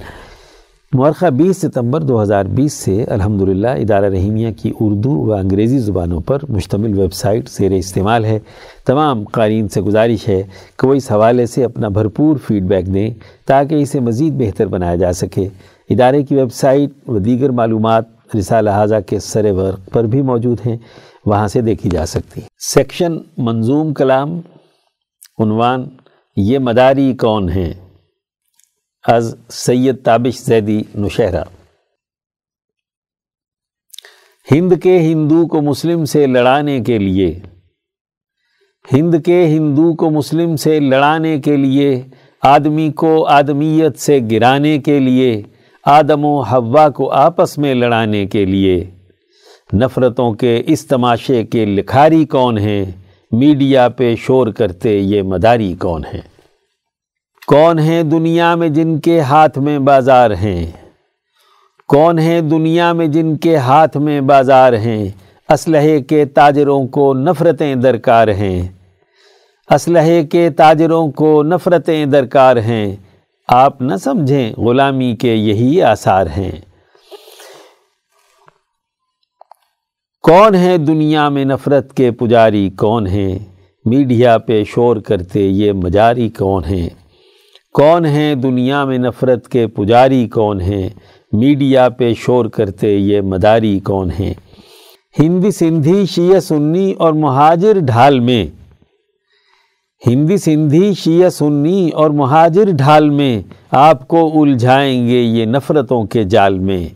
مورخہ بیس ستمبر دو ہزار بیس سے الحمدللہ ادارہ رحیمیہ کی اردو و انگریزی زبانوں پر مشتمل ویب سائٹ زیر استعمال ہے۔ تمام قارئین سے گزارش ہے کہ وہ اس حوالے سے اپنا بھرپور فیڈ بیک دیں تاکہ اسے مزید بہتر بنایا جا سکے۔ ادارے کی ویب سائٹ و دیگر معلومات رسالہ حاضہ کے سر ورق پر بھی موجود ہیں۔ وہاں سے دیکھی جا سکتی سیکشن منظوم کلام، عنوان، یہ مداری کون ہیں؟ از سید تابش زیدی نشہرہ۔ ہند کے ہندو کو مسلم سے لڑانے کے لیے۔ ہند کے ہندو کو مسلم سے لڑانے کے لیے۔ آدمی کو آدمیت سے گرانے کے لیے۔ آدم و ہوا کو آپس میں لڑانے کے لیے۔ نفرتوں کے اس تماشے کے لکھاری کون ہیں؟ میڈیا پہ شور کرتے یہ مداری کون ہیں؟ کون ہیں دنیا میں جن کے ہاتھ میں بازار ہیں؟ کون ہیں دنیا میں جن کے ہاتھ میں بازار ہیں؟ اسلحے کے تاجروں کو نفرتیں درکار ہیں۔ اسلحے کے تاجروں کو نفرتیں درکار ہیں۔ آپ نہ سمجھیں غلامی کے یہی آثار ہیں۔ کون ہے دنیا میں نفرت کے پجاری کون ہیں؟ میڈیا پہ شور کرتے یہ مجاری کون ہیں؟ کون ہیں دنیا میں نفرت کے پجاری کون ہیں؟ میڈیا پہ شور کرتے یہ مداری کون ہیں؟ ہندی سندھی، شیعہ سنی اور مہاجر ڈھال میں۔ ہندی سندھی، شیعہ سنی اور مہاجر ڈھال میں۔ آپ کو الجھائیں گے یہ نفرتوں کے جال میں۔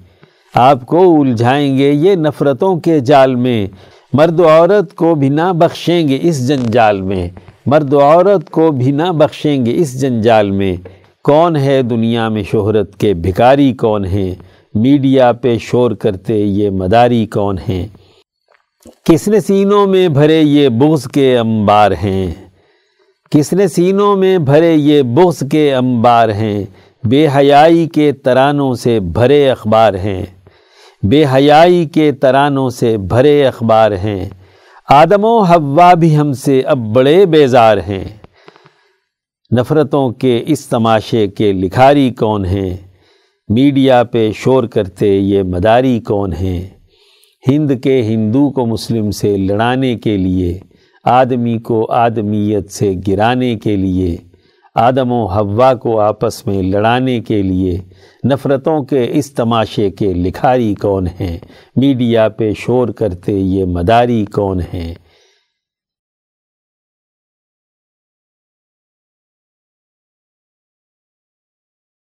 آپ کو الجھائیں گے یہ نفرتوں کے جال میں۔ مرد و عورت کو بھی نہ بخشیں گے اس جنجال میں۔ مرد و عورت کو بھی نہ بخشیں گے اس جنجال میں۔ کون ہے دنیا میں شہرت کے بھکاری کون ہیں؟ میڈیا پہ شور کرتے یہ مداری کون ہیں؟ کس نے سینوں میں بھرے یہ بغض کے انبار ہیں؟ کس نے سینوں میں بھرے یہ بغض کے انبار ہیں؟ بے حیائی کے ترانوں سے بھرے اخبار ہیں۔ بے حیائی کے ترانوں سے بھرے اخبار ہیں۔ آدم و حوا بھی ہم سے اب بڑے بیزار ہیں۔ نفرتوں کے اس تماشے کے لکھاری کون ہیں؟ میڈیا پہ شور کرتے یہ مداری کون ہیں؟ ہند کے ہندو کو مسلم سے لڑانے کے لیے، آدمی کو آدمیت سے گرانے کے لیے۔ آدم و حوا کو آپس میں لڑانے کے لیے، نفرتوں کے اس تماشے کے لکھاری کون ہیں؟ میڈیا پہ شور کرتے یہ مداری کون ہیں؟